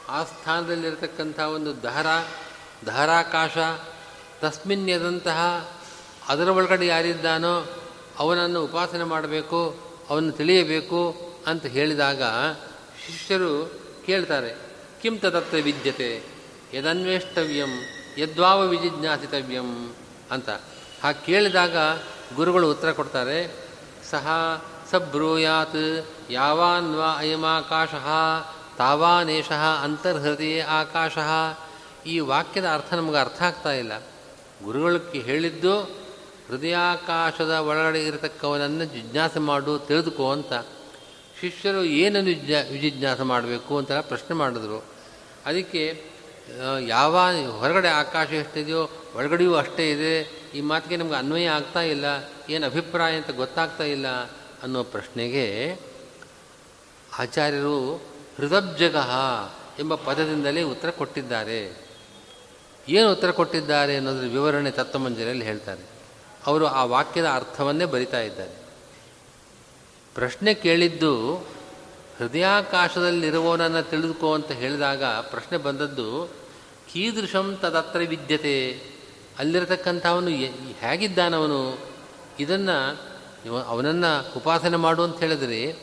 ಆ ಸ್ಥಾನದಲ್ಲಿರತಕ್ಕಂಥ ಒಂದು ದಹರ ದಹರಾಕಾಶ ತಸ್ಮಿನ್ಯದಂತಹ ಅದರ ಒಳಗಡೆ ಯಾರಿದ್ದಾನೋ ಅವನನ್ನು ಉಪಾಸನೆ ಮಾಡಬೇಕು ಅವನ್ನು ತಿಳಿಯಬೇಕು ಅಂತ ಹೇಳಿದಾಗ ಶಿಷ್ಯರು ಕೇಳ್ತಾರೆ, ಕಿಂ ತದತ್ರ ವಿದ್ಯತೆ, ಯದನ್ವೇಷ್ಟವ್ಯಂ, ಯದ್ವಾವ ವಿಜಿಜ್ಞಾಸಿತವ್ಯಂ ಅಂತ. ಹಾಗೆ ಕೇಳಿದಾಗ ಗುರುಗಳು ಉತ್ತರ ಕೊಡ್ತಾರೆ, ಸಹ ಸಬ್ರೂಯಾತ್, ಯಾವಾನ್ವಾ ಅಯಮಾಕಾಶ, ತಾವಾನೇಶ ಅಂತರ್ಹೃದಯ ಆಕಾಶ. ಈ ವಾಕ್ಯದ ಅರ್ಥ ನಮಗೆ ಅರ್ಥ ಆಗ್ತಾ ಇಲ್ಲ. ಗುರುಗಳಿಗೆ ಹೇಳಿದ್ದು, ಹೃದಯಾಕಾಶದ ಒಳಗಡೆ ಇರತಕ್ಕವನನ್ನು ಜಿಜ್ಞಾಸೆ ಮಾಡು, ತಿಳಿದುಕೋ ಅಂತ. ಶಿಷ್ಯರು ಏನನ್ನು ವಿಜ್ಞಾ, ವಿಜಿಜ್ಞಾಸ ಮಾಡಬೇಕು ಅಂತೆಲ್ಲ ಪ್ರಶ್ನೆ ಮಾಡಿದ್ರು. ಅದಕ್ಕೆ ಯಾವ ಹೊರಗಡೆ ಆಕಾಶ ಎಷ್ಟಿದೆಯೋ ಒಳಗಡೆಯೂ ಅಷ್ಟೇ ಇದೆ. ಈ ಮಾತಿಗೆ ನಮ್ಗೆ ಅನ್ವಯ ಆಗ್ತಾ ಇಲ್ಲ. ಏನು ಅಭಿಪ್ರಾಯ ಅಂತ ಗೊತ್ತಾಗ್ತಾ ಇಲ್ಲ ಅನ್ನೋ ಪ್ರಶ್ನೆಗೆ ಆಚಾರ್ಯರು ಹೃದಬ್ಜಗ ಎಂಬ ಪದದಿಂದಲೇ ಉತ್ತರ ಕೊಟ್ಟಿದ್ದಾರೆ. ಏನು ಉತ್ತರ ಕೊಟ್ಟಿದ್ದಾರೆ ಅನ್ನೋದ್ರ ವಿವರಣೆ ತತ್ವಮಂಜರಿಯಲ್ಲಿ ಹೇಳ್ತಾರೆ. ಅವರು ಆ ವಾಕ್ಯದ ಅರ್ಥವನ್ನೇ ಬರಿತಾ ಇದ್ದಾರೆ. ಪ್ರಶ್ನೆ ಕೇಳಿದ್ದು ಹೃದಯಾಕಾಶದಲ್ಲಿರುವವನನ್ನು ತಿಳಿದುಕೋ ಅಂತ ಹೇಳಿದಾಗ ಪ್ರಶ್ನೆ ಬಂದದ್ದು, ಕೀದೃಶಂ ತದತ್ರ ವಿದ್ಯತೆ. ಅಲ್ಲಿರತಕ್ಕಂಥವನು ಹೇಗಿದ್ದಾನವನು? ಇದನ್ನು ಅವನನ್ನು ಉಪಾಸನೆ ಮಾಡು ಅಂತ ಹೇಳಿದರೆ,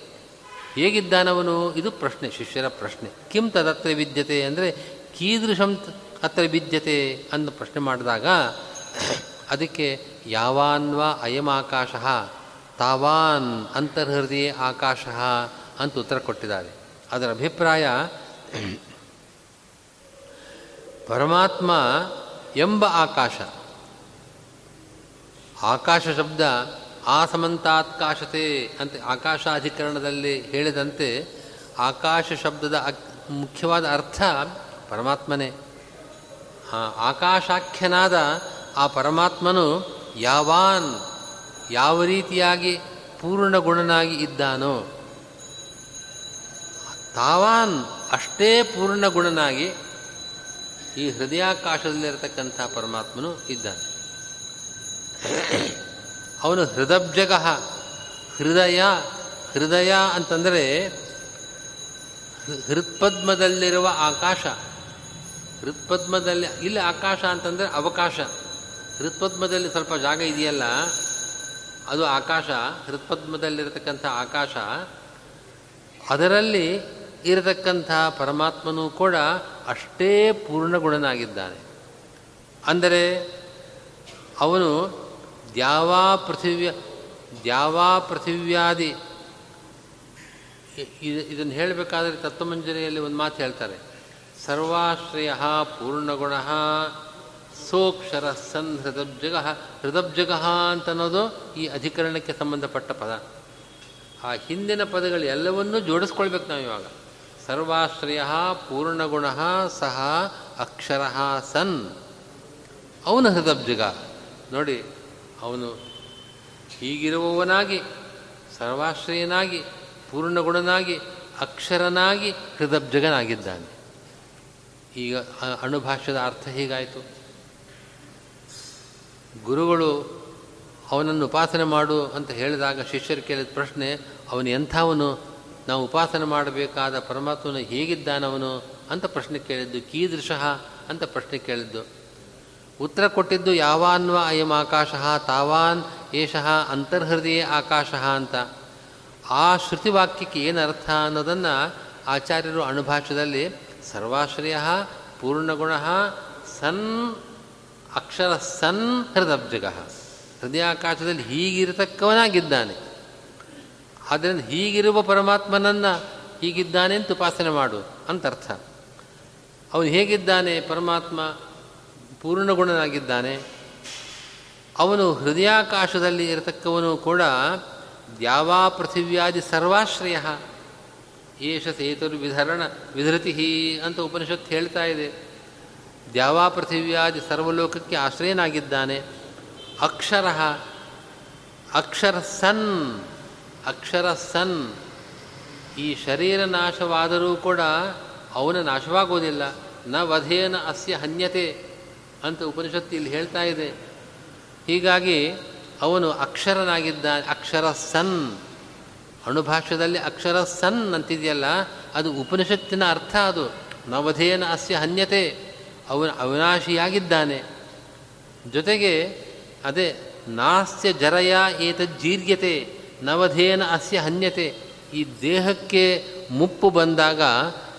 ಹೇಗಿದ್ದಾನವನು? ಇದು ಪ್ರಶ್ನೆ, ಶಿಷ್ಯರ ಪ್ರಶ್ನೆ. ಕಿಂ ತದತ್ರ ವಿದ್ಯತೆ ಅಂದರೆ ಕೀದೃಶಂ ಅತ್ರ ವಿದ್ಯತೆ ಅಂತ ಪ್ರಶ್ನೆ ಮಾಡಿದಾಗ, ಅದಕ್ಕೆ ಯಾವಾನ್ವಾ ಅಯಮಾಕಾಶ ತಾವಾನ್ ಅಂತರ್ಹೃದಯ ಆಕಾಶ ಅಂತ ಉತ್ತರ ಕೊಟ್ಟಿದ್ದಾರೆ. ಅದರ ಅಭಿಪ್ರಾಯ, ಪರಮಾತ್ಮ ಎಂಬ ಆಕಾಶ. ಆಕಾಶ ಶಬ್ದ ಆಸಮಂತಾತ್ಕಾಶತೆ ಅಂತ ಆಕಾಶಾಧಿಕರಣದಲ್ಲಿ ಹೇಳಿದಂತೆ ಆಕಾಶ ಶಬ್ದದ ಮುಖ್ಯವಾದ ಅರ್ಥ ಪರಮಾತ್ಮನೇ. ಆಕಾಶಾಖ್ಯನಾದ ಆ ಪರಮಾತ್ಮನು ಯಾವಾನ್ ಯಾವ ರೀತಿಯಾಗಿ ಪೂರ್ಣ ಗುಣನಾಗಿ ಇದ್ದಾನೋ, ತಾವಾನ್ ಅಷ್ಟೇ ಪೂರ್ಣ ಗುಣನಾಗಿ ಈ ಹೃದಯಾಕಾಶದಲ್ಲಿರತಕ್ಕಂಥ ಪರಮಾತ್ಮನು ಇದ್ದಾನೆ. ಅವನು ಹೃದಬ್ಜಗ, ಹೃದಯ ಹೃದಯ ಅಂತಂದರೆ ಹೃತ್ಪದ್ಮದಲ್ಲಿರುವ ಆಕಾಶ. ಹೃತ್ಪದ್ಮದಲ್ಲಿ, ಇಲ್ಲಿ ಆಕಾಶ ಅಂತಂದರೆ ಅವಕಾಶ. ಹೃತ್ಪದ್ಮದಲ್ಲಿ ಸ್ವಲ್ಪ ಜಾಗ ಇದೆಯಲ್ಲ ಅದು ಆಕಾಶ, ಹೃತ್ಪದ್ಮದಲ್ಲಿರತಕ್ಕಂಥ ಆಕಾಶ, ಅದರಲ್ಲಿ ಇರತಕ್ಕಂಥ ಪರಮಾತ್ಮನೂ ಕೂಡ ಅಷ್ಟೇ ಪೂರ್ಣಗುಣನಾಗಿದ್ದಾನೆ. ಅಂದರೆ ಅವನು ದ್ಯಾವಾ ಪೃಥಿವ್ಯ, ದ್ಯಾವಾ ಪೃಥಿವ್ಯಾದಿ. ಇದನ್ನು ಹೇಳಬೇಕಾದ್ರೆ ತತ್ವಮಂಜರಿಯಲ್ಲಿ ಒಂದು ಮಾತು ಹೇಳ್ತಾರೆ. ಸರ್ವಾಶ್ರಯ ಪೂರ್ಣಗುಣ ಸೋಕ್ಷರ ಸನ್ ಹೃದಬ್ಜಗ ಹೃದಬ್ಜಗ ಅಂತನ್ನೋದು ಈ ಅಧಿಕರಣಕ್ಕೆ ಸಂಬಂಧಪಟ್ಟ ಪದ. ಆ ಹಿಂದಿನ ಪದಗಳು ಎಲ್ಲವನ್ನೂ ಜೋಡಿಸ್ಕೊಳ್ಬೇಕು ನಾವು ಇವಾಗ. ಸರ್ವಾಶ್ರಯ, ಪೂರ್ಣಗುಣ, ಸಹ ಅಕ್ಷರ ಸನ್. ಅವನ ಹೃದಬ್ಜಗ. ನೋಡಿ, ಅವನು ಹೀಗಿರುವವನಾಗಿ ಸರ್ವಾಶ್ರಯನಾಗಿ, ಪೂರ್ಣಗುಣನಾಗಿ, ಅಕ್ಷರನಾಗಿ ಹೃದಬ್ಜಗನಾಗಿದ್ದಾನೆ. ಈಗ ಅಣುಭಾಷ್ಯದ ಅರ್ಥ ಹೀಗಾಯಿತು. ಗುರುಗಳು ಅವನನ್ನು ಉಪಾಸನೆ ಮಾಡು ಅಂತ ಹೇಳಿದಾಗ ಶಿಷ್ಯರು ಕೇಳಿದ ಪ್ರಶ್ನೆ, ಅವನು ಎಂಥವನು? ನಾವು ಉಪಾಸನೆ ಮಾಡಬೇಕಾದ ಪರಮಾತ್ಮನು ಹೇಗಿದ್ದಾನವನು ಅಂತ ಪ್ರಶ್ನೆ ಕೇಳಿದ್ದು ಕೀದೃಶಃ ಅಂತ ಪ್ರಶ್ನೆ ಕೇಳಿದ್ದು. ಉತ್ತರ ಕೊಟ್ಟಿದ್ದು ಯಾವಾನ್ವ ಅಯಂ ಆಕಾಶಃ ತಾವಾನ್ ಏಷಃ ಅಂತರ್ಹೃದಯ ಆಕಾಶಃ ಅಂತ. ಆ ಶ್ರುತಿವಾಕ್ಯಕ್ಕೆ ಏನು ಅರ್ಥ ಅನ್ನೋದನ್ನು ಆಚಾರ್ಯರು ಅಣುಭಾಷ್ಯದಲ್ಲಿ ಸರ್ವಾಶ್ರಯ ಪೂರ್ಣಗುಣ ಸನ್ ಅಕ್ಷರ ಸನ್ ಹೃದಬ್ಜಗ. ಹೃದಯಾಕಾಶದಲ್ಲಿ ಹೀಗಿರತಕ್ಕವನಾಗಿದ್ದಾನೆ. ಆದ್ದರಿಂದ ಹೀಗಿರುವ ಪರಮಾತ್ಮನನ್ನು ಹೀಗಿದ್ದಾನೆ ಅಂತ ಉಪಾಸನೆ ಮಾಡು ಅಂತ ಅರ್ಥ. ಅವನು ಹೇಗಿದ್ದಾನೆ? ಪರಮಾತ್ಮ ಪೂರ್ಣಗುಣನಾಗಿದ್ದಾನೆ. ಅವನು ಹೃದಯಾಕಾಶದಲ್ಲಿ ಇರತಕ್ಕವನು ಕೂಡ ದ್ಯಾವಾ ಪೃಥಿವ್ಯಾದಿ ಸರ್ವಾಶ್ರಯ. ಏಷ ಸೇತುರ್ವಿಧರಣ ವಿಧೃತಿ ಅಂತ ಉಪನಿಷತ್ತು ಹೇಳ್ತಾ ಇದೆ. ದ್ಯಾವಾ ಪೃಥಿವ್ಯಾದಿ ಸರ್ವಲೋಕಕ್ಕೆ ಆಶ್ರಯನಾಗಿದ್ದಾನೆ? ಅಕ್ಷರ ಅಕ್ಷರ ಸನ್ ಅಕ್ಷರ ಸನ್. ಈ ಶರೀರ ನಾಶವಾದರೂ ಕೂಡ ಅವನ ನಾಶವಾಗೋದಿಲ್ಲ. ನ ವಧೇನ ಅಸ್ಯ ಹನ್ಯತೆ ಅಂತ ಉಪನಿಷತ್ತು ಇಲ್ಲಿ ಹೇಳ್ತಾ ಇದೆ. ಹೀಗಾಗಿ ಅವನು ಅಕ್ಷರನಾಗಿದ್ದಾನೆ ಅಕ್ಷರ ಸನ್. ಅಣುಭಾಷ್ಯದಲ್ಲಿ ಅಕ್ಷರ ಸನ್ ಅಂತಿದೆಯಲ್ಲ, ಅದು ಉಪನಿಷತ್ತಿನ ಅರ್ಥ ಅದು. ನವಧೇನ ಅಸ್ಯ ಹನ್ಯತೆ. ಅವನು ಅವಿನಾಶಿಯಾಗಿದ್ದಾನೆ. ಜೊತೆಗೆ ಅದೇ ನಾಸ್ಯ ಜರಯ ಏತಜ್ಜೀರ್ಯತೆ ನವಧೇನ ಅಸ್ಯ ಹನ್ಯತೆ, ಈ ದೇಹಕ್ಕೆ ಮುಪ್ಪು ಬಂದಾಗ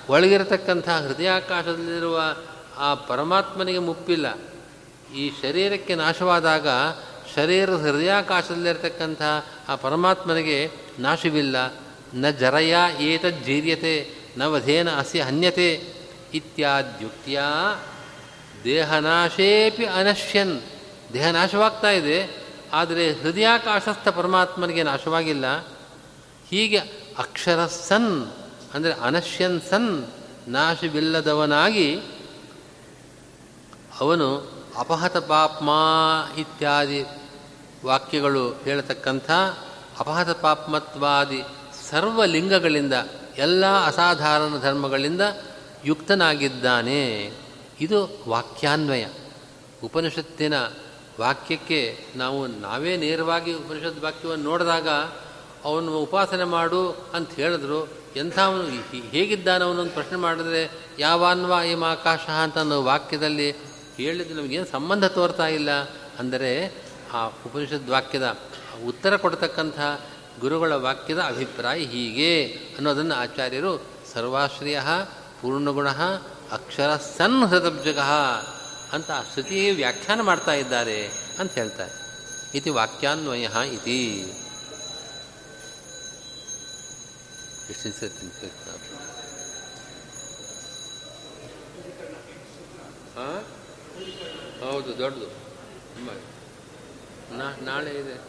ಒಳಗಿರತಕ್ಕಂಥ ಹೃದಯಾಕಾಶದಲ್ಲಿರುವ ಆ ಪರಮಾತ್ಮನಿಗೆ ಮುಪ್ಪಿಲ್ಲ. ಈ ಶರೀರಕ್ಕೆ ನಾಶವಾದಾಗ ಶರೀರ ಹೃದಯಾಕಾಶದಲ್ಲಿರತಕ್ಕಂಥ ಆ ಪರಮಾತ್ಮನಿಗೆ ನಾಶವಿಲ್ಲ. ನ ಜರಯ ಏತಜ್ಜೀರ್ಯತೆ ನವಧೇನ ಅಸ್ಯ ಹನ್ಯತೆ ಇತ್ಯಾದ್ಯುಕ್ತಿಯ ದೇಹನಾಶೇಪಿ ಅನಶ್ಯನ್. ದೇಹ ನಾಶವಾಗ್ತಾ ಇದೆ ಆದರೆ ಹೃದಯಾಕಾಶಸ್ಥ ಪರಮಾತ್ಮನಿಗೆ ನಾಶವಾಗಿಲ್ಲ. ಹೀಗೆ ಅಕ್ಷರ ಸನ್ ಅಂದರೆ ಅನಶ್ಯನ್ ಸನ್, ನಾಶವಿಲ್ಲದವನಾಗಿ ಅವನು ಅಪಹತ ಪಾಪ್ಮಾ ಇತ್ಯಾದಿ ವಾಕ್ಯಗಳು ಹೇಳತಕ್ಕಂಥ ಅಪಹತ ಪಾಪ್ಮತ್ವಾದಿ ಸರ್ವ ಲಿಂಗಗಳಿಂದ ಎಲ್ಲ ಅಸಾಧಾರಣ ಧರ್ಮಗಳಿಂದ ಯುಕ್ತನಾಗಿದ್ದಾನೆ. ಇದು ವಾಕ್ಯಾನ್ವಯ. ಉಪನಿಷತ್ತಿನ ವಾಕ್ಯಕ್ಕೆ ನಾವು ನಾವೇ ನೇರವಾಗಿ ಉಪನಿಷತ್ ವಾಕ್ಯವನ್ನು ನೋಡಿದಾಗ ಅವನು ಉಪಾಸನೆ ಮಾಡು ಅಂತ ಹೇಳಿದ್ರು. ಎಂಥ ಅವನು ಹೇಗಿದ್ದಾನವನು ಅಂತ ಪ್ರಶ್ನೆ ಮಾಡಿದ್ರೆ, ಯಾವಾನ್ವ ಏಮ ಆಕಾಶ ಅಂತ ಅನ್ನೋ ವಾಕ್ಯದಲ್ಲಿ ಹೇಳಿದ್ರೆ ನಮಗೇನು ಸಂಬಂಧ ತೋರ್ತಾ ಇಲ್ಲ. ಅಂದರೆ ಆ ಉಪನಿಷತ್ ವಾಕ್ಯದ ಉತ್ತರ ಕೊಡ್ತಕ್ಕಂಥ ಗುರುಗಳ ವಾಕ್ಯದ ಅಭಿಪ್ರಾಯ ಹೀಗೆ ಅನ್ನೋದನ್ನು ಆಚಾರ್ಯರು ಸರ್ವಾಶ್ರಯ ಪೂರ್ಣಗುಣ ಅಕ್ಷರ ಸನ್ ಹೃದಬ್ಜಗ ಅಂತ ಆ ಶ್ರುತಿ ವ್ಯಾಖ್ಯಾನ ಮಾಡ್ತಾ ಇದ್ದಾರೆ ಅಂತ ಹೇಳ್ತಾರೆ. ಇತಿ ವಾಕ್ಯಾನ್ವಯ ಇತಿ. ಹೌದು, ದೊಡ್ಡದು. ನಾಳೆ ಇದೆ.